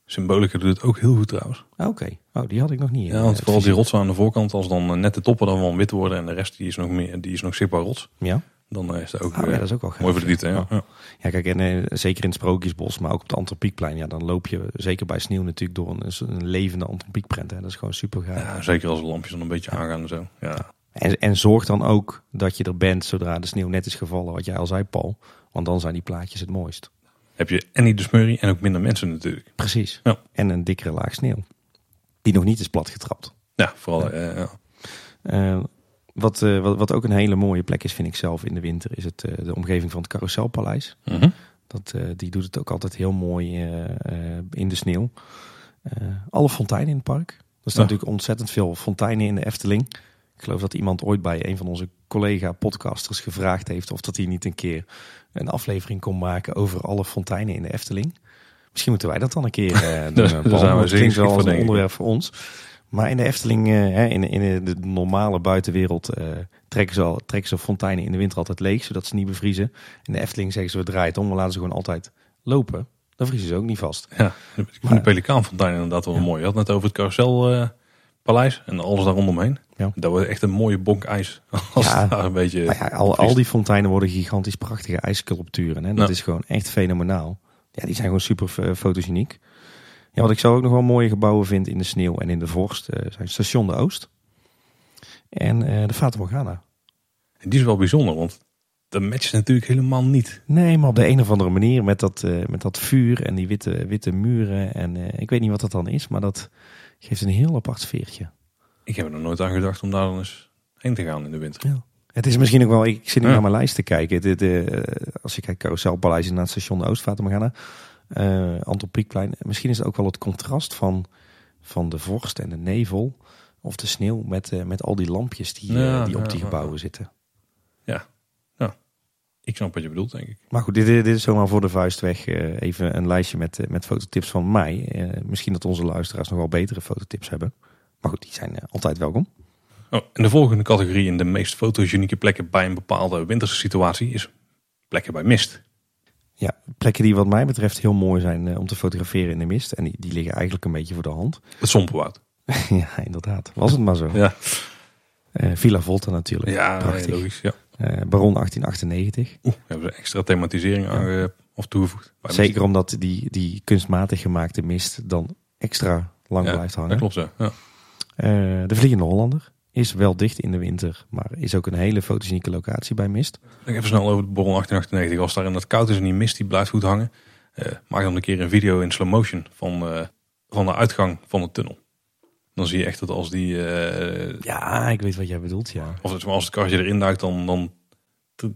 Symbolica doet het ook heel goed trouwens. Oké, okay. oh, die had ik nog niet. Ja, want vooral die rotsen aan de voorkant, als dan net de toppen dan wel wit worden en de rest die is nog, meer, die is nog zichtbaar rots. Ja. Dan is dat ook, oh, ja, dat is ook wel mooi voor de diepte. Ja. Ja. ja, kijk, en uh, zeker in het Sprookjesbos, maar ook op het Antropiekplein. Ja, dan loop je zeker bij sneeuw natuurlijk door een, een levende Antropiekprent. Dat is gewoon super gaaf. Ja, zeker als de lampjes dan een beetje aangaan en zo. Ja. En, en zorg dan ook dat je er bent zodra de sneeuw net is gevallen, wat jij al zei, Paul. Want dan zijn die plaatjes het mooist heb je en niet de smurrie en ook minder mensen natuurlijk. Precies. Ja. En een dikkere laag sneeuw. Die nog niet is platgetrapt. Ja, vooral. Ja. Uh, wat, uh, wat, wat ook een hele mooie plek is, vind ik zelf in de winter, is het, de omgeving van het Carouselpaleis. -hmm. Dat, die doet het ook altijd heel mooi in de sneeuw. alle fonteinen in het park. Er staan natuurlijk ontzettend veel fonteinen in de Efteling. Ik geloof dat iemand ooit bij een van onze collega-podcasters gevraagd heeft of dat hij niet een keer een aflevering kon maken over alle fonteinen in de Efteling. Misschien moeten wij dat dan een keer uh, doen. Zijn we wel een onderwerp voor ons. Maar in de Efteling, uh, in, in de normale buitenwereld, uh, trekken, ze al, trekken ze fonteinen in de winter altijd leeg, zodat ze niet bevriezen. In de Efteling zeggen ze, we draaien het om, we laten ze gewoon altijd lopen. Dan vriezen ze ook niet vast. Ja, de Pelikaanfontein inderdaad wel ja. mooi. Je had net over het carouselpaleis en alles daar rondomheen. Ja. Dat wordt echt een mooie bonk ijs. Als ja, daar een beetje ja, al, al, die fonteinen worden gigantisch prachtige ijssculpturen. Hè? Dat is gewoon echt fenomenaal. Ja, die zijn gewoon super fotogeniek. Ja, wat ik zo ook nog wel mooie gebouwen vind in de sneeuw en in de vorst, uh, zijn Station de Oost. En uh, de Fata Morgana. En die is wel bijzonder, want dat matcht natuurlijk helemaal niet. Nee, maar op de een of andere manier met dat, eh, met dat vuur en die witte, witte muren. En eh, ik weet niet wat dat dan is, maar dat geeft een heel apart sfeertje. Ik heb er nog nooit aan gedacht om daar dan eens heen te gaan in de winter. Ja. Het is misschien ook wel, ik zit nu Ja. naar mijn lijst te kijken. Dit, eh, als je kijkt, Carouselpaleis naar het station Oostvaartemagana, uh, Anton Pieckplein. Misschien is het ook wel het contrast van, van de vorst en de nevel of de sneeuw met, eh, met al die lampjes die, eh, Ja, die op ja, die ja, gebouwen ja. zitten. Ik snap wat je bedoelt, denk ik. Maar goed, dit, dit is zomaar voor de vuist weg. even een lijstje met, met fototips van mij. Misschien dat onze luisteraars nog wel betere fototips hebben. Maar goed, die zijn altijd welkom. Oh, en de volgende categorie in de meest fotogenieke plekken bij een bepaalde winterse situatie is plekken bij mist. Ja, plekken die wat mij betreft heel mooi zijn eh, om te fotograferen in de mist. En die, die liggen eigenlijk een beetje voor de hand. Het Sompenwoud. ja, inderdaad. Was het maar zo. Ja, Eh, Villa Volta natuurlijk. ja Prachtig. logisch. Ja. Eh, Baron 1898. Oeh, hebben ze extra thematisering aange of toegevoegd. Zeker omdat die, die kunstmatig gemaakte mist dan extra lang Ja, blijft hangen. Dat klopt. Ja. De Vliegende Hollander is wel dicht in de winter, maar is ook een hele fotogenieke locatie bij mist. Ik even snel over de Baron 1898. Als daar in dat koud is en die mist die blijft goed hangen. eh, maak dan een keer een video in slow motion van, eh, van de uitgang van de tunnel. Dan zie je echt dat als die... eh, Ja, ik weet wat jij bedoelt, ja. of het, als het karretje erin duikt, dan, dan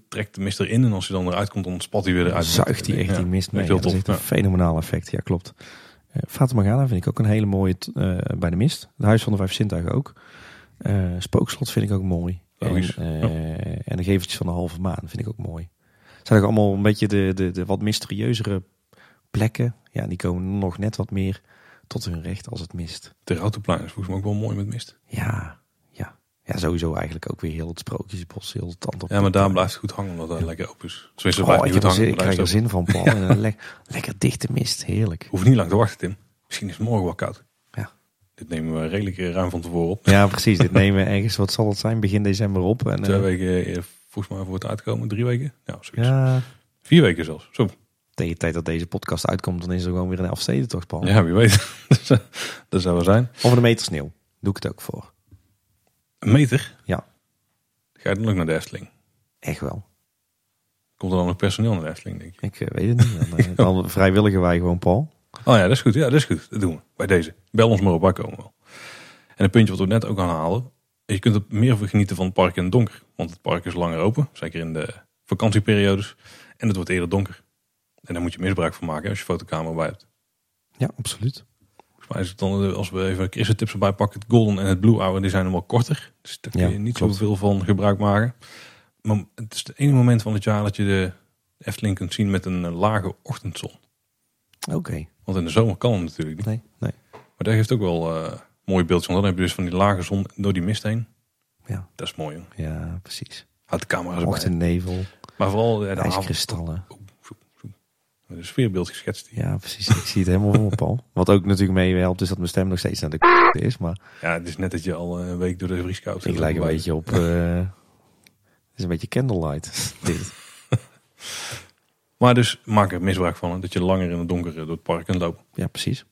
trekt de mist erin. En als hij dan eruit komt, dan spat hij weer eruit. Zuigt die echt Ja, die mist mee. Ja, dat is echt een Ja. fenomenaal effect, ja klopt. Uh, Fata Morgana vind ik ook een hele mooie bij de mist. Het Huis van de Vijf Zintuigen ook. Eh, Spookslot vind ik ook mooi. En, Logisch. eh, en de Geveltjes van de Halve Maan vind ik ook mooi. Het zijn ook allemaal een beetje de, de, de wat mysterieuzere plekken. Ja, die komen nog net wat meer tot hun recht als het mist. De Routenplein is volgens mij ook wel mooi met mist. Ja, ja. Ja, sowieso eigenlijk ook weer heel het sprookjesbos, heel het tand op. Ja, maar daar blijft het goed hangen omdat dat lekker open is. Oh, blijft ik, goed hangen. zin, ik krijg er is zin van, Paul. En lekker dichte mist, heerlijk. Hoeft niet lang te wachten, Tim. Misschien is het morgen wel koud. Dit nemen we redelijk eh, ruim van tevoren op. Ja, precies. Dit nemen we ergens, wat zal het zijn, begin december op. En, Twee eh, weken, eh, volgens mij voor het uitkomen. Drie weken? Ja, zoiets. ja, Vier weken zelfs. Zo. tegen de tijd dat deze podcast uitkomt, dan is er gewoon weer een Elfstedentocht, Paul. Ja, wie weet. dat zou wel zijn. Of een meter sneeuw. Doe ik het ook voor. Een meter? Ja. Ga je dan ook naar de Efteling? Echt wel. Komt er dan nog personeel naar de Efteling, denk ik? Ik weet het niet. Dan, dan vrijwilligen wij gewoon, Paul. Oh ja, dat is goed. Ja, dat is goed. Dat doen we. Bij deze. Bel ons maar op, wij komen wel. En een puntje wat we net ook gaan halen. Je kunt er meer van genieten van het park in het donker. Want het park is langer open. Zeker in de vakantieperiodes. En het wordt eerder donker. En daar moet je misbruik van maken als je fotocamera bij hebt. Ja, absoluut. Volgens mij is het dan, als we even Chris' tips erbij pakken. Het golden en het blue hour, die zijn nog wel korter. Dus daar kun Ja, je niet klopt. zoveel van gebruik maken. Maar het is het enige moment van het jaar dat je de Efteling kunt zien met een lage ochtendzon. Oké. Want in de zomer kan het natuurlijk niet. Nee, nee. Maar dat geeft ook wel eh mooie beeldjes. Want dan heb je dus van die lage zon door die mist heen. Ja, Dat is mooi, jong. ja precies. Houd de camera's. Ochtendnevel, Maar vooral ja, de avond. ijskristallen. Zo. De sfeerbeeld geschetst. hier. Ja, precies. Ik zie het helemaal voor me, Paul. Wat ook natuurlijk mee helpt, is dat mijn stem nog steeds naar de is. Maar Ja, het is net dat je al een week door de vrieskou zit. ik lijk een beetje op... eh, het is een beetje candlelight. Dit. Maar dus maak er misbruik van. Dat je langer in het donker eh, door het park kunt lopen. Ja, precies.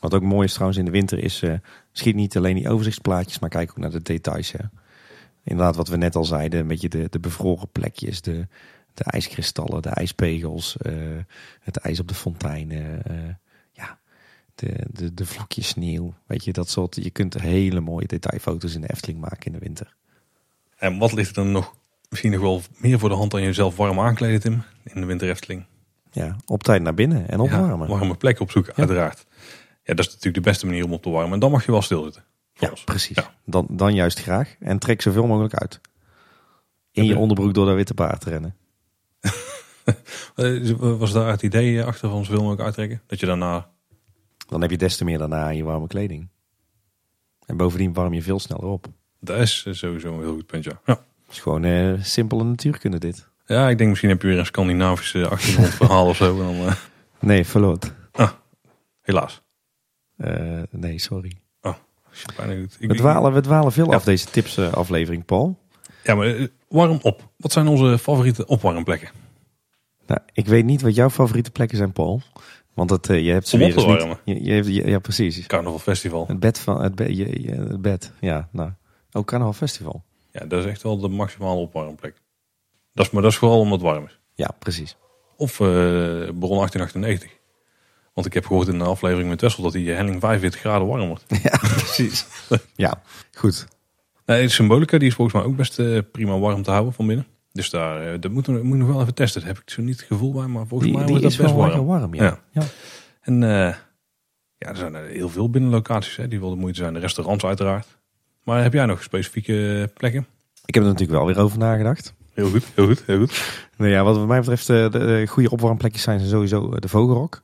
Wat ook mooi is trouwens in de winter is, eh schiet niet alleen die overzichtsplaatjes, maar kijk ook naar de details. Hè. Inderdaad, wat we net al zeiden, een beetje de, de bevroren plekjes, de, de ijskristallen, de ijspegels, eh, het ijs op de fonteinen, ja, de, de, de vlokjes sneeuw. Weet je, dat soort, je kunt hele mooie detailfoto's in de Efteling maken in de winter. En wat ligt er dan nog misschien nog wel meer voor de hand dan jezelf warm aankleden, Tim? In de winter Efteling. Ja, op tijd naar binnen en opwarmen. Ja, warme plekken opzoeken, uiteraard. Ja, dat is natuurlijk de beste manier om op te warmen. En dan mag je wel stilzitten. Ja, precies. Ja. Dan, dan juist graag. En trek zoveel mogelijk uit. In je onderbroek door dat witte paard te rennen. Eh, Was daar het idee achter van zoveel mogelijk uittrekken? Dat je daarna... Dan heb je des te meer daarna aan je warme kleding. En bovendien warm je veel sneller op. Dat is sowieso een heel goed punt, ja. Ja, is gewoon eh, simpele natuurkunde dit. ja ik denk misschien heb je weer een Scandinavische achtergrondverhaal of zo. Dan, eh, Nee, verloot. helaas. Eh, nee, sorry. Champagne goed. Ik- We dwalen, we dwalen veel Ja. af deze tips eh, aflevering, Paul. Ja, maar warm op. Wat zijn onze favoriete opwarmplekken? Nou, ik weet niet wat jouw favoriete plekken zijn, Paul. Want het, je hebt ze Om weer op te eens niet. warmen. Je, je ja, precies. Carnaval Festival. Het bed van het, be, je, je- het bed. Ja, nou. Ook Carnaval Festival. Ja, dat is echt wel de maximale opwarmplek. Dat is, maar dat is vooral omdat het warm is. Ja, precies. Of uh, bron 1898. Want ik heb gehoord in een aflevering met Wessel dat die helling 45 graden warm wordt. Ja, precies. ja, goed. Nee, de symbolica die is volgens mij ook best uh, prima warm te houden van binnen. Dus daar uh, dat moet, moet nog wel even testen. Dat heb ik zo niet het gevoel bij, maar volgens die, mij wordt dat is best wel warm. warm ja. ja. Ja. En ja, er zijn heel veel binnenlocaties hè, die wel de moeite zijn. De restaurants uiteraard. Maar heb jij nog specifieke plekken? Ik heb er natuurlijk wel weer over nagedacht. Heel goed, heel goed, heel goed. Nou ja, wat mij betreft de, de goede opwarmplekjes zijn sowieso de Vogelrok.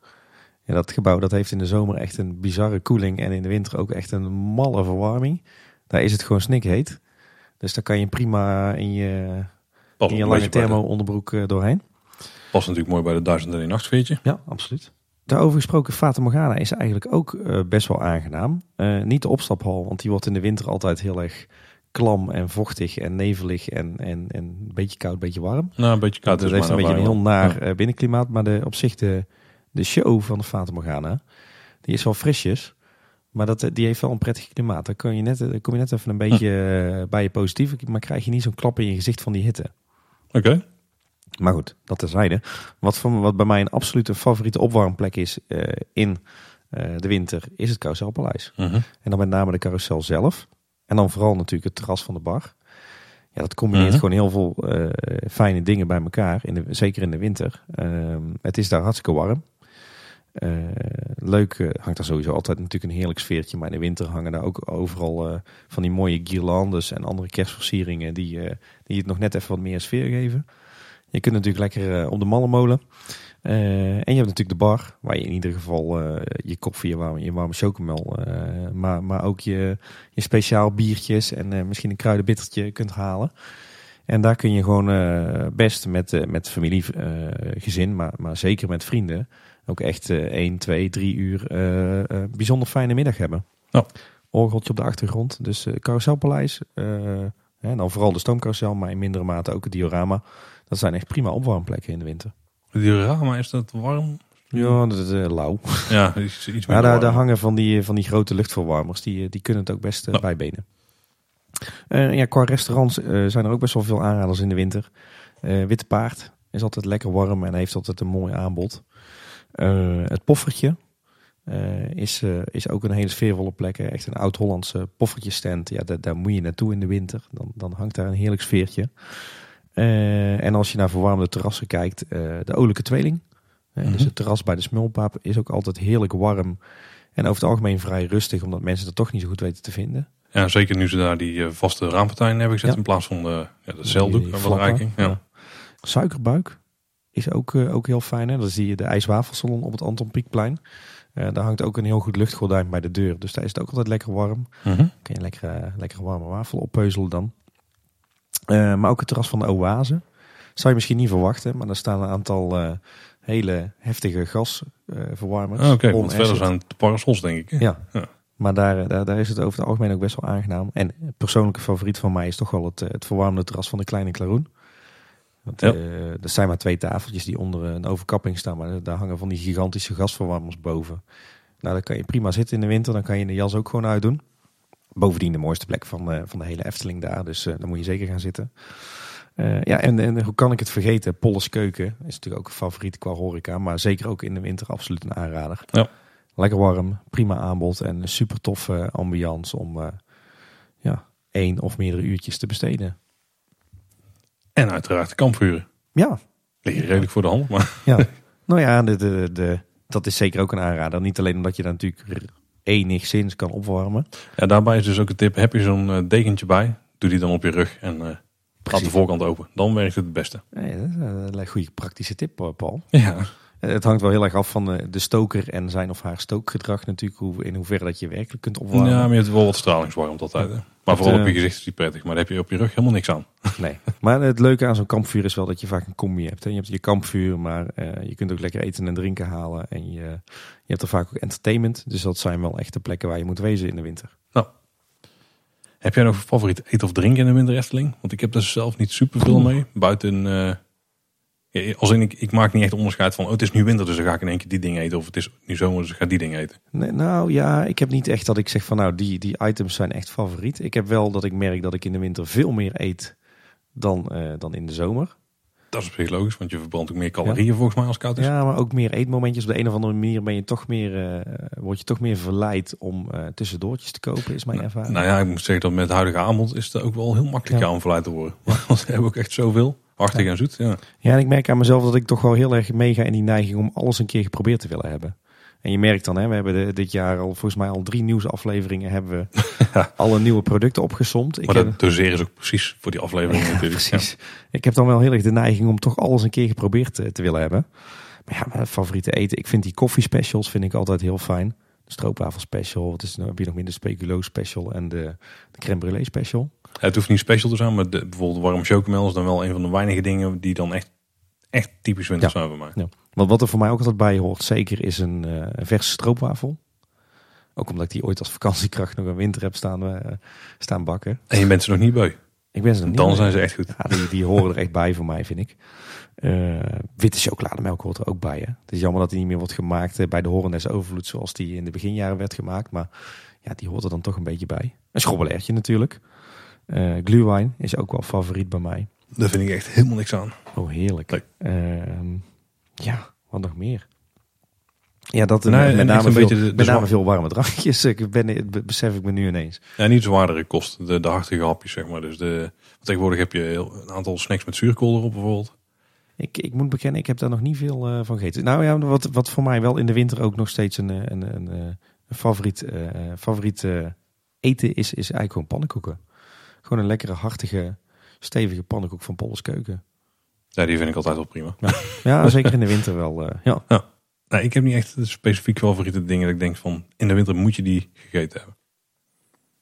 Ja, dat gebouw dat heeft in de zomer echt een bizarre koeling en in de winter ook echt een malle verwarming. Daar is het gewoon snikheet. Dus daar kan je prima in je, Pas in je lange beetje bij de- thermo onderbroek eh, doorheen. Past natuurlijk mooi bij de 1001 nachtveertje. Ja, absoluut. Daarover gesproken, Fata Morgana is eigenlijk ook eh, best wel aangenaam. Eh, niet de opstaphal, want die wordt in de winter altijd heel erg klam en vochtig en nevelig en, en, en een beetje koud, een beetje warm. Nou, een beetje koud. Het is heeft een beetje een heel naar eh, binnenklimaat, maar de, op zich de, de show van de Fata Morgana, die is wel frisjes. Maar dat, die heeft wel een prettig klimaat. Dan kun je net, dan kom je net even een beetje eh, bij je positief, maar krijg je niet zo'n klap in je gezicht van die hitte. Oké. Maar goed, dat terzijde. Wat, voor, wat bij mij een absolute favoriete opwarmplek is eh, in eh, de winter, is het Carouselpaleis. Mhm. En dan met name de carousel zelf. En dan vooral natuurlijk het terras van de bar. Ja, dat combineert Mhm. gewoon heel veel eh, fijne dingen bij elkaar. In de, zeker in de winter. Ehm, het is daar hartstikke warm. Leuk, hangt daar sowieso altijd natuurlijk een heerlijk sfeertje. Maar in de winter hangen daar ook overal van die mooie guirlandes en andere kerstversieringen die, die het nog net even wat meer sfeer geven. Je kunt natuurlijk lekker eh, op de mallenmolen. Eh, en je hebt natuurlijk de bar, waar je in ieder geval eh, je koffie, je warme, je warme chocomel, maar, maar ook je, je speciaal biertjes en misschien een kruidenbittertje kunt halen. En daar kun je gewoon best met, met familie, gezin, maar, maar zeker met vrienden, ook echt eh 1, 2, 3 uur bijzonder fijne middag hebben. Ja. Orgeltje op de achtergrond, dus carouselpaleis. en dan vooral de stoomcarousel, maar in mindere mate ook het diorama. Dat zijn echt prima opwarmplekken in de winter. De diorama, is dat warm? Ja, dat is eh, lauw. Ja, iets, iets Maar daar, daar hangen van die, van die grote luchtverwarmers. Die, die kunnen het ook best eh, Ja. bijbenen. Eh, ja, qua restaurants eh, zijn er ook best wel veel aanraders in de winter. Eh, Witte Paard is altijd lekker warm en heeft altijd een mooi aanbod. Eh, het poffertje eh, is, eh, is ook een hele sfeervolle plek. Echt een oud-Hollandse poffertjesstand. Ja, daar, daar moet je naartoe in de winter. Dan, dan hangt daar een heerlijk sfeertje. Eh, en als je naar verwarmde terrassen kijkt, eh, de Olijke Tweeling. Eh, Dus Mhm. het terras bij de Smulpaap is ook altijd heerlijk warm. En over het algemeen vrij rustig, omdat mensen het toch niet zo goed weten te vinden. Ja, zeker nu ze daar die vaste raampartijen hebben gezet Ja. in plaats van de, ja, de zeildoek. Die en flappen, verrijking. Ja. ja. Suikerbuik is ook, ook heel fijn. Hè? Dat is die, de ijswafelsalon op het Anton Pieckplein. Eh, daar hangt ook een heel goed luchtgordijn bij de deur. Dus daar is het ook altijd lekker warm. Mhm. Kun je lekker, lekker warme wafel oppeuzelen dan. Eh, maar ook het terras van de Oase. Zou je misschien niet verwachten, maar daar staan een aantal eh, hele heftige gasverwarmers. Ah, Oké, want verder zijn het de parasols denk ik. Ja. Ja. Maar daar, daar, daar is het over het algemeen ook best wel aangenaam. En persoonlijke favoriet van mij is toch wel het, eh, het verwarmde terras van de Kleine Klaroen. Want, Ja. er zijn maar twee tafeltjes die onder een overkapping staan. Maar daar hangen van die gigantische gasverwarmers boven. Nou, dan kan je prima zitten in de winter. Dan kan je de jas ook gewoon uitdoen. Bovendien de mooiste plek van, eh, van de hele Efteling daar. Dus eh, daar moet je zeker gaan zitten. Eh, ja, en, en hoe kan ik het vergeten? Polles Keuken is natuurlijk ook een favoriet qua horeca. Maar zeker ook in de winter absoluut een aanrader. Ja. Lekker warm, prima aanbod en een super toffe ambiance om ja, één of meerdere uurtjes te besteden. En uiteraard de kampvuren. Ja, Liggen redelijk voor de hand, maar ja. nou ja, de, de, de, dat is zeker ook een aanrader. Niet alleen omdat je daar natuurlijk enigszins kan opwarmen. ja, daarbij is dus ook een tip. Heb je zo'n eh, dekentje bij, doe die dan op je rug en eh laat Precies. de voorkant open. Dan werkt het het beste. Nee, dat is een goede praktische tip, eh, Paul. Ja, Eh, Het hangt wel heel erg af van de, de stoker en zijn of haar stookgedrag natuurlijk. Hoe, in hoeverre dat je werkelijk kunt opwarmen. ja maar je hebt wel wat stralingswarmte altijd. Hè? Maar vooral eh, op je gezicht is die prettig. Maar daar heb je op je rug helemaal niks aan. Nee. Maar het leuke aan zo'n kampvuur is wel dat je vaak een combi hebt. Hè. Je hebt je kampvuur, maar eh, je kunt ook lekker eten en drinken halen. En je, je hebt er vaak ook entertainment. Dus dat zijn wel echt de plekken waar je moet wezen in de winter. Heb jij nog een favoriet eten of drinken in de winter Efteling? Want ik heb er zelf niet super veel mee. Buiten, eh, als in, ik, ik maak niet echt onderscheid van, oh, het is nu winter, dus dan ga ik in één keer die ding eten. Of het is nu zomer, dus ik ga die ding eten. Nee, nou ja, ik heb niet echt dat ik zeg van nou, die, die items zijn echt favoriet. Ik heb wel dat ik merk dat ik in de winter veel meer eet dan, eh, dan in de zomer. Dat is op zich logisch, want je verbrandt ook meer calorieën volgens mij als koud is. Ja, maar ook meer eetmomentjes. Op de een of andere manier ben je toch meer, uh, word je toch meer verleid om uh, tussendoortjes te kopen, is mijn nou, ervaring. Nou ja, ik moet zeggen dat met het huidige aanbod is het ook wel heel makkelijk ja. om verleid te worden. Want ze hebben ook echt zoveel. Hartig en zoet, ja. Ja, en ik merk aan mezelf dat ik toch wel heel erg meega in die neiging om alles een keer geprobeerd te willen hebben. En je merkt dan, hè, we hebben de, dit jaar al volgens mij al drie nieuwsafleveringen hebben we ja. alle nieuwe producten opgesomd. Maar ik dat doseren is ook precies voor die aflevering ja, natuurlijk. Precies. Ik heb dan wel heel erg de neiging om toch alles een keer geprobeerd te, te willen hebben. Maar ja, mijn favoriete eten, ik vind die koffie specials vind ik altijd heel fijn. De stroopwafel special, wat is, nou heb je nog meer de speculoos special en de, de crème brûlée special. Het hoeft niet special te zijn, maar de, bijvoorbeeld warm chocomel is dan wel een van de weinige dingen die dan echt, echt typisch winters zijn voor mij. Ja. Want wat er voor mij ook altijd bij hoort, zeker is een, uh, een verse stroopwafel. Ook omdat ik die ooit als vakantiekracht nog een winter heb staan, uh, staan bakken. En je bent ze nog niet beu? Ik ben ze nog niet Dan beu. zijn ze echt goed. Ja, die, die horen er echt bij voor mij, vind ik. Uh, witte chocolademelk hoort er ook bij. Hè? Het is jammer dat die niet meer wordt gemaakt bij de Horendes Overvloed zoals die in de beginjaren werd gemaakt. Maar ja, die hoort er dan toch een beetje bij. Een schrobbelairtje natuurlijk. Uh, Glühwein is ook wel favoriet bij mij. Daar vind ik echt helemaal niks aan. Oh, heerlijk. Uh, ja, wat nog meer? Ja, dat Nee, met name, een veel, beetje de- de met name veel warme drankjes. Ik ben, be- besef ik me nu ineens. Ja, niet zwaardere kost. De, de hartige hapjes, zeg maar. Dus de, tegenwoordig heb je heel- een aantal snacks met zuurkool erop bijvoorbeeld. Ik, ik moet bekennen, ik heb daar nog niet veel eh, van gegeten. Nou ja, wat, wat voor mij wel in de winter ook nog steeds een, eh, een, een, eh, een favoriet, favoriet eten is, is eigenlijk gewoon pannenkoeken. Gewoon een lekkere, hartige, stevige pannenkoek van Polles Keuken. Ja, die vind ik altijd wel prima. Ja, zeker in de winter wel. eh, ja. Nee, ik heb niet echt specifiek favoriete dingen dat ik denk van... in de winter moet je die gegeten hebben.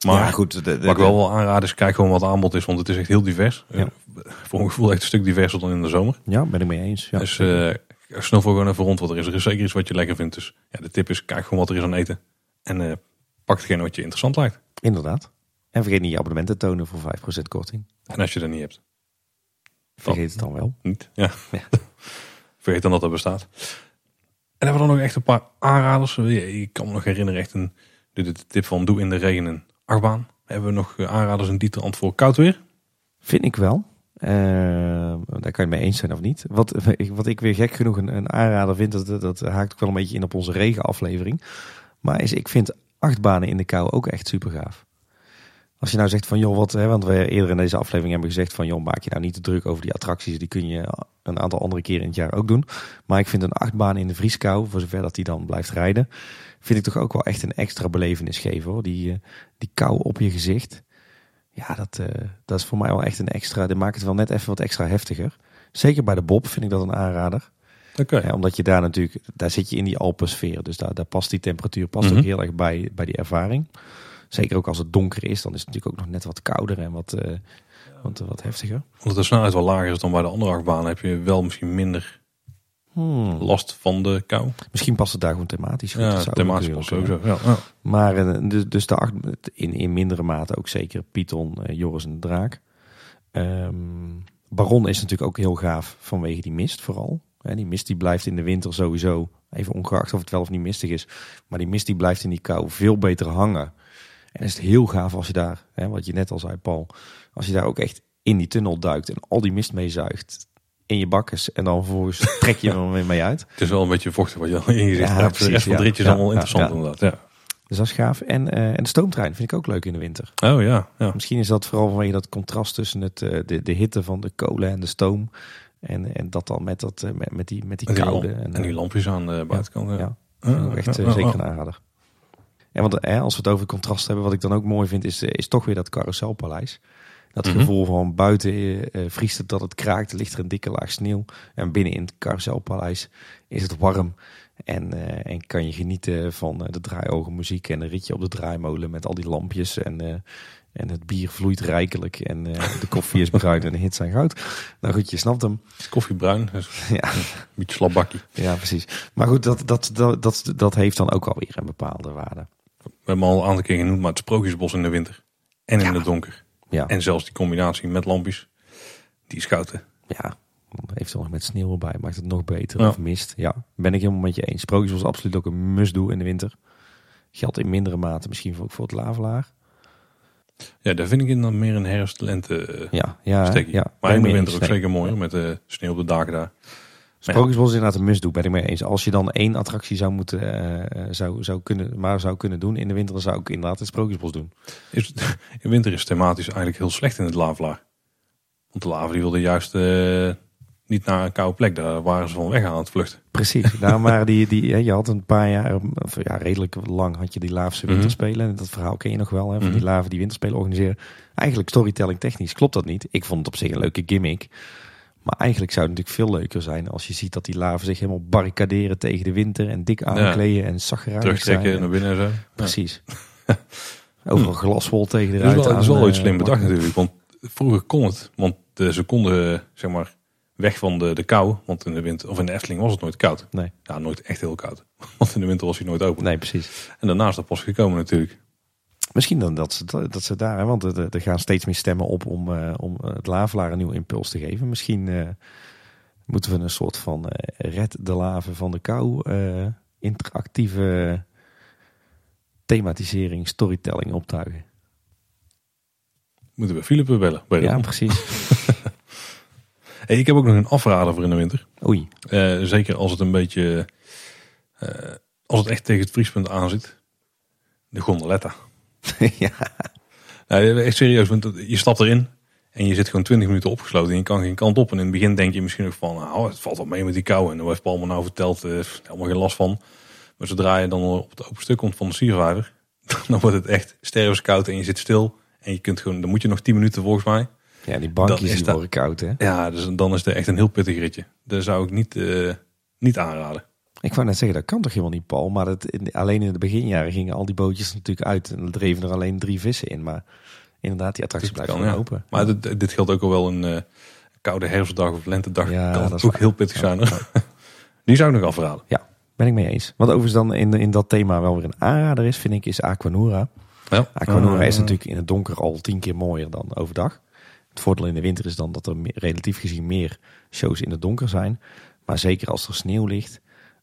Maar ja, goed. De, de, wat ik wel wil aanraden is kijk gewoon wat aanbod is. Want het is echt heel divers. Ja. Eh, Voor mijn gevoel echt een stuk diverser dan in de zomer. Ja, ben ik mee eens. Ja, dus eh snuffel gewoon even rond wat er is. Er is zeker iets wat je lekker vindt. Dus ja, de tip is kijk gewoon wat er is aan eten. En eh, pak hetgeen wat je interessant lijkt. Inderdaad. En vergeet niet je abonnement te tonen voor 5% korting. En als je dat niet hebt, Vergeet het dan wel. niet. Ja. Ja. Vergeet dan dat dat bestaat. En hebben we dan nog echt een paar aanraders. Ik kan me nog herinneren echt een de, tip van doe in de regen een achtbaan. Hebben we nog eh, aanraders in Dieterand voor koud weer? Vind ik wel. Eh, daar kan je mee eens zijn of niet. Wat, wat ik weer gek genoeg een, een aanrader vind, dat, dat haakt ook wel een beetje in op onze regenaflevering. Maar is, ik vind achtbanen in de kou ook echt super gaaf. Als je nou zegt van joh, wat, hè, want we eerder in deze aflevering hebben gezegd van joh, maak je nou niet te druk over die attracties. Die kun je een aantal andere keren in het jaar ook doen. Maar ik vind een achtbaan in de vrieskou, voor zover dat die dan blijft rijden, vind ik toch ook wel echt een extra belevenis geven hoor. Die, eh, die kou op je gezicht. Ja, dat, eh, dat is voor mij wel echt een extra. Dat maakt het wel net even wat extra heftiger. Zeker bij de Bob vind ik dat een aanrader. Ja, omdat je daar natuurlijk, daar zit je in die Alpensfeer. Dus daar, daar past die temperatuur past Mhm. ook heel erg bij, bij die ervaring. Zeker ook als het donker is, dan is het natuurlijk ook nog net wat kouder en wat, eh, wat, wat heftiger. Omdat de snelheid wel lager is dan bij de andere achtbanen, heb je wel misschien minder Hmm. last van de kou. Misschien past het daar gewoon thematisch goed. Ja, thematisch natuurlijk pas kunnen. sowieso. Ja, ja. Maar eh, dus, dus de acht, in, in mindere mate ook zeker Python, eh, Joris en de Draak. Ehm, Baron is natuurlijk ook heel gaaf vanwege die mist vooral. Hè, die mist die blijft in de winter sowieso, even ongeacht of het wel of niet mistig is. Maar die mist die blijft in die kou veel beter hangen. En is het heel gaaf als je daar, hè, wat je net al zei Paul, als je daar ook echt in die tunnel duikt en al die mist meezuigt in je bakkes. En dan vervolgens trek je hem er weer mee uit. Het is wel een beetje vochtig wat je al in je Ja, hebt. precies, de rest van het ja. Ja, allemaal ja, interessant ja. inderdaad. Ja. Dus dat is gaaf. En, eh, en de stoomtrein vind ik ook leuk in de winter. Oh ja, ja. Misschien is dat vooral vanwege dat contrast tussen het, eh, de, de hitte van de kolen en de stoom. En, en dat dan met, dat, eh, met, met die, met die En die, koude. lamp- en, en die lampjes aan de buitenkant. Ja. ja. Ja, vind ik ook echt ja, ja, zeker ja. een aanrader. En want eh, als we het over contrast hebben, wat ik dan ook mooi vind, is, eh, is toch weer dat carouselpaleis. Dat Mhm. gevoel van buiten eh, eh, vriest het dat het kraakt, ligt er een dikke laag sneeuw. En binnen in het carouselpaleis is het warm. En, en kan je genieten van eh, de draaiogen muziek en een ritje op de draaimolen met al die lampjes. En, en het bier vloeit rijkelijk en de koffie is bruin en de hits zijn goud. Nou goed, je snapt hem. Het is koffiebruin, dus Ja, een beetje slabbakkie. ja precies. Maar goed, dat, dat, dat, dat, dat heeft dan ook alweer een bepaalde waarde. We hebben al een aantal keer genoemd, maar het sprookjesbos in de winter. En in Ja. het donker. Ja, En zelfs die combinatie met lampjes. Die hè. ja. eventueel nog met sneeuw erbij maakt het nog beter. Ja. Of mist. Ja, ben ik helemaal met je eens. Sprookjes was absoluut ook een must-do in de winter. Geldt in mindere mate misschien ook voor het lavelaar. Ja, daar vind ik in dan meer een herfst-lente eh, Ja, ja, ja. maar in de winter ook zeker mooi met de sneeuw op de daken daar. Sprookjesbos is inderdaad een must-do, ben ik mee eens. Als je dan één attractie zou moeten, eh, zou, zou kunnen, maar zou kunnen doen in de winter, dan zou ik inderdaad het Sprookjesbos doen. Is, in winter is thematisch eigenlijk heel slecht in het lavelaar. Want de lava die wilde juist eh, niet naar een koude plek. Daar waren ze van weg aan het vluchten. Precies, daarom waren die, die, je had een paar jaar, of ja, redelijk lang had je die Laafse Mhm. winterspelen. En dat verhaal ken je nog wel, hè, van Mhm. die Laven die winterspelen organiseren. Eigenlijk storytelling technisch klopt dat niet. Ik vond het op zich een leuke gimmick. Maar eigenlijk zou het natuurlijk veel leuker zijn als je ziet dat die laven zich helemaal barricaderen tegen de winter en dik aankleden en zaggerijnig zijn. Terugtrekken En- naar binnen en zo. Ja. Precies. Overal glaswol tegen de Dat is ruit wel, dat is wel aan, ooit eh, slim bedacht natuurlijk. Want vroeger kon het. Want ze konden zeg maar weg van de, de kou. Want in de winter, of in de Efteling was het nooit koud. Nee. Ja, nooit echt heel koud. Want in de winter was hij nooit open. Nee, precies. En daarna is dat pas gekomen natuurlijk. Misschien dan dat ze, dat ze daar, hè, want er, er gaan steeds meer stemmen op om, eh, om het lavelaar een nieuwe impuls te geven. Misschien eh, moeten we een soort van eh, red de laven van de kou eh, interactieve thematisering, storytelling optuigen. Moeten we Philippe bellen. Bij Ja, precies. hey, ik heb ook nog een afrader voor in de winter. Oei. Eh, zeker als het een beetje... eh, als het echt tegen het vriespunt aan zit. De gondoletta. ja. Nou, echt serieus, want je stapt erin en je zit gewoon 20 minuten opgesloten en je kan geen kant op. En in het begin denk je misschien ook van, nou, het valt wel mee met die kou. En dan heeft Paul me nou verteld, eh helemaal geen last van. Maar zodra je dan op het open stuk komt van de siervijver, dan wordt het echt stervenskoud en je zit stil. En je kunt gewoon, dan moet je nog 10 minuten volgens mij. ja, die bankjes is die worden koud, hè? Ja, dus dan is het echt een heel pittig ritje. Dat zou ik niet, eh, niet aanraden. Ik wou net zeggen, dat kan toch helemaal niet, Paul? Maar dat, in- alleen in de beginjaren gingen al die bootjes natuurlijk uit. En er dreven er alleen drie vissen in. Maar inderdaad, die attractie blijft ja. open. Maar dit, dit geldt ook al wel een eh, koude herfstdag of lentedag. Ja, kan dat is ook waar. heel pittig zijn. Die zou ik nog afraden. Ja, ben ik mee eens. Wat overigens dan in, in dat thema wel weer een aanrader is, vind ik, is Aquanura. Ja. Aquanura is Eh, natuurlijk in het donker al tien keer mooier dan overdag. Het voordeel in de winter is dan dat er relatief gezien meer shows in het donker zijn. Maar zeker als er sneeuw ligt,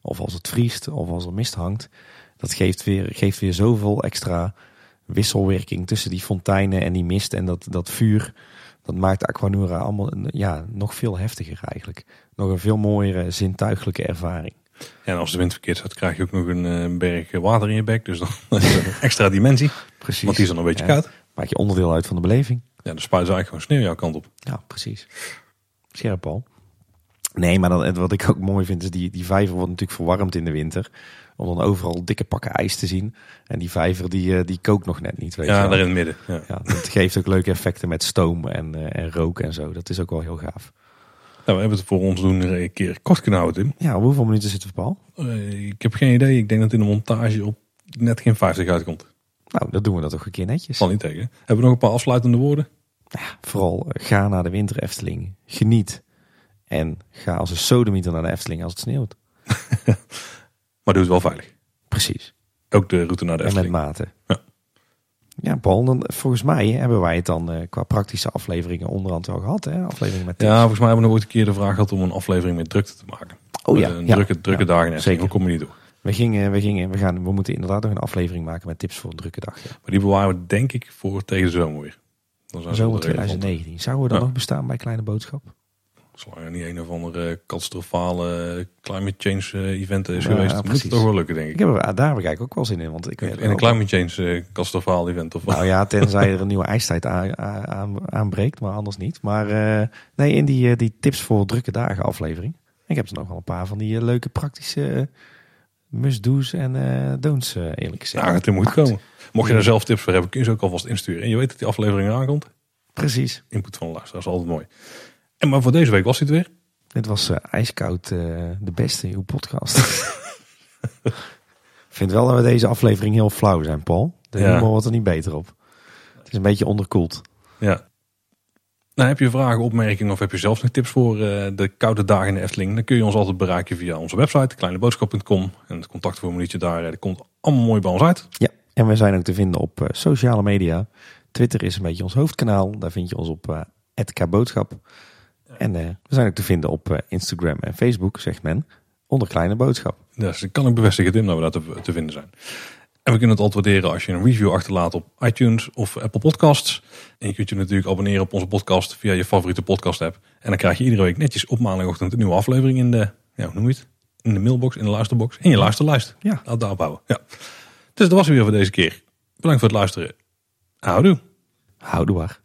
of als het vriest, of als er mist hangt. Dat geeft weer, geeft weer zoveel extra wisselwerking tussen die fonteinen en die mist en dat, dat vuur. Dat maakt Aquanura allemaal een- ja, nog veel heftiger eigenlijk. Nog een veel mooiere zintuigelijke ervaring. En als de wind verkeerd staat, krijg je ook nog een eh, berg water in je bek. Dus dan is een extra dimensie. Precies. Want die is dan een beetje Ja. koud. Maak je onderdeel uit van de beleving. Ja, dan spuit ze eigenlijk gewoon sneeuw jouw kant op. Ja, precies. Scherp al. Nee, maar dan, wat ik ook mooi vind is die, die vijver wordt natuurlijk verwarmd in de winter. Om dan overal dikke pakken ijs te zien. En die vijver die, eh, die kookt nog net niet. Weet Ja, daar in het midden. Ja. Ja, dat geeft ook leuke effecten met stoom en, eh, en rook en zo. Dat is ook wel heel gaaf. Nou, we hebben het voor ons doen er een keer kort kunnen houden, Tim. Ja, hoeveel minuten zitten we, Paul? Eh, ik heb geen idee. Ik denk dat in de montage op net geen 50 uitkomt. Nou, dan doen we dat toch een keer netjes. Val niet tegen. Hebben we nog een paar afsluitende woorden? Vooral eh, ga naar de winter Efteling. Geniet. En ga als een sodemieter naar de Efteling als het sneeuwt. Maar doe het wel veilig. Precies. Ook de route naar de En met Efteling. mate. Ja. Ja, Paul, dan, volgens mij hebben wij het dan eh, qua praktische afleveringen onderhand wel gehad. Hè? Aflevering met tips. Ja, volgens mij hebben we nog ooit een keer de vraag gehad om een aflevering met drukte te maken. Oh ja, Een ja. drukke, drukke Ja, dagen in Efteling. zeker. Hoe kom je niet door? We, gingen, we, gingen, we, gaan, we moeten inderdaad nog een aflevering maken met tips voor een drukke dag. Ja. Maar die bewaren we denk ik voor tegen de zomer weer. Dan zijn Zomer wel relevant. 2019. Zouden we dan nog bestaan bij Kleine Boodschap? Zolang er niet een of andere catastrofale climate change eh, event is Ja, geweest, dan moet het toch wel lukken, denk Ik ik. heb ah, daar heb ik ook wel zin in. Want ik weet In een climate change eh catastrofaal event of wat? Nou ja, tenzij er een nieuwe ijstijd aan, aan, aanbreekt, maar anders niet. Maar eh, nee, in die, die tips voor drukke dagen aflevering. Ik heb er nog wel een paar van die leuke praktische must-do's en don'ts eerlijk gezegd. Nou, het er moet komen. Mocht je daar zelf tips voor hebben, kun je ze ook alvast insturen. En je weet dat die aflevering aankomt. Precies. Input van de luisteraar is altijd mooi. En maar voor deze week was dit weer. Dit was eh, ijskoud eh, de beste in uw podcast. Ik vind wel dat we deze aflevering heel flauw zijn, Paul. De Ja. humor wordt er niet beter op. Het is een beetje onderkoeld. Ja. Nou, heb je vragen, opmerkingen of heb je zelf nog tips voor eh, de koude dagen in de Efteling? Dan kun je ons altijd bereiken via onze website, kleineboodschap.com. En het contactformuliertje daar, dat komt allemaal mooi bij ons uit. Ja, en we zijn ook te vinden op sociale media. Twitter is een beetje ons hoofdkanaal. Daar vind je ons op eh @kboodschap. En eh, we zijn ook te vinden op eh, Instagram en Facebook, zegt men, onder Kleine Boodschap. Dus ik kan ik bevestigen, Tim, dat we daar te, te vinden zijn. En we kunnen het altijd waarderen als je een review achterlaat op iTunes of Apple Podcasts. En je kunt je natuurlijk abonneren op onze podcast via je favoriete podcast app. En dan krijg je iedere week netjes op maandagochtend een nieuwe aflevering in de, ja, hoe noem je het? In de mailbox, in de luisterbox, in je luisterlijst. Ja. Laat. Ja. Dus dat was het weer voor deze keer. Bedankt voor het luisteren. Houdoe. Houdoe waar.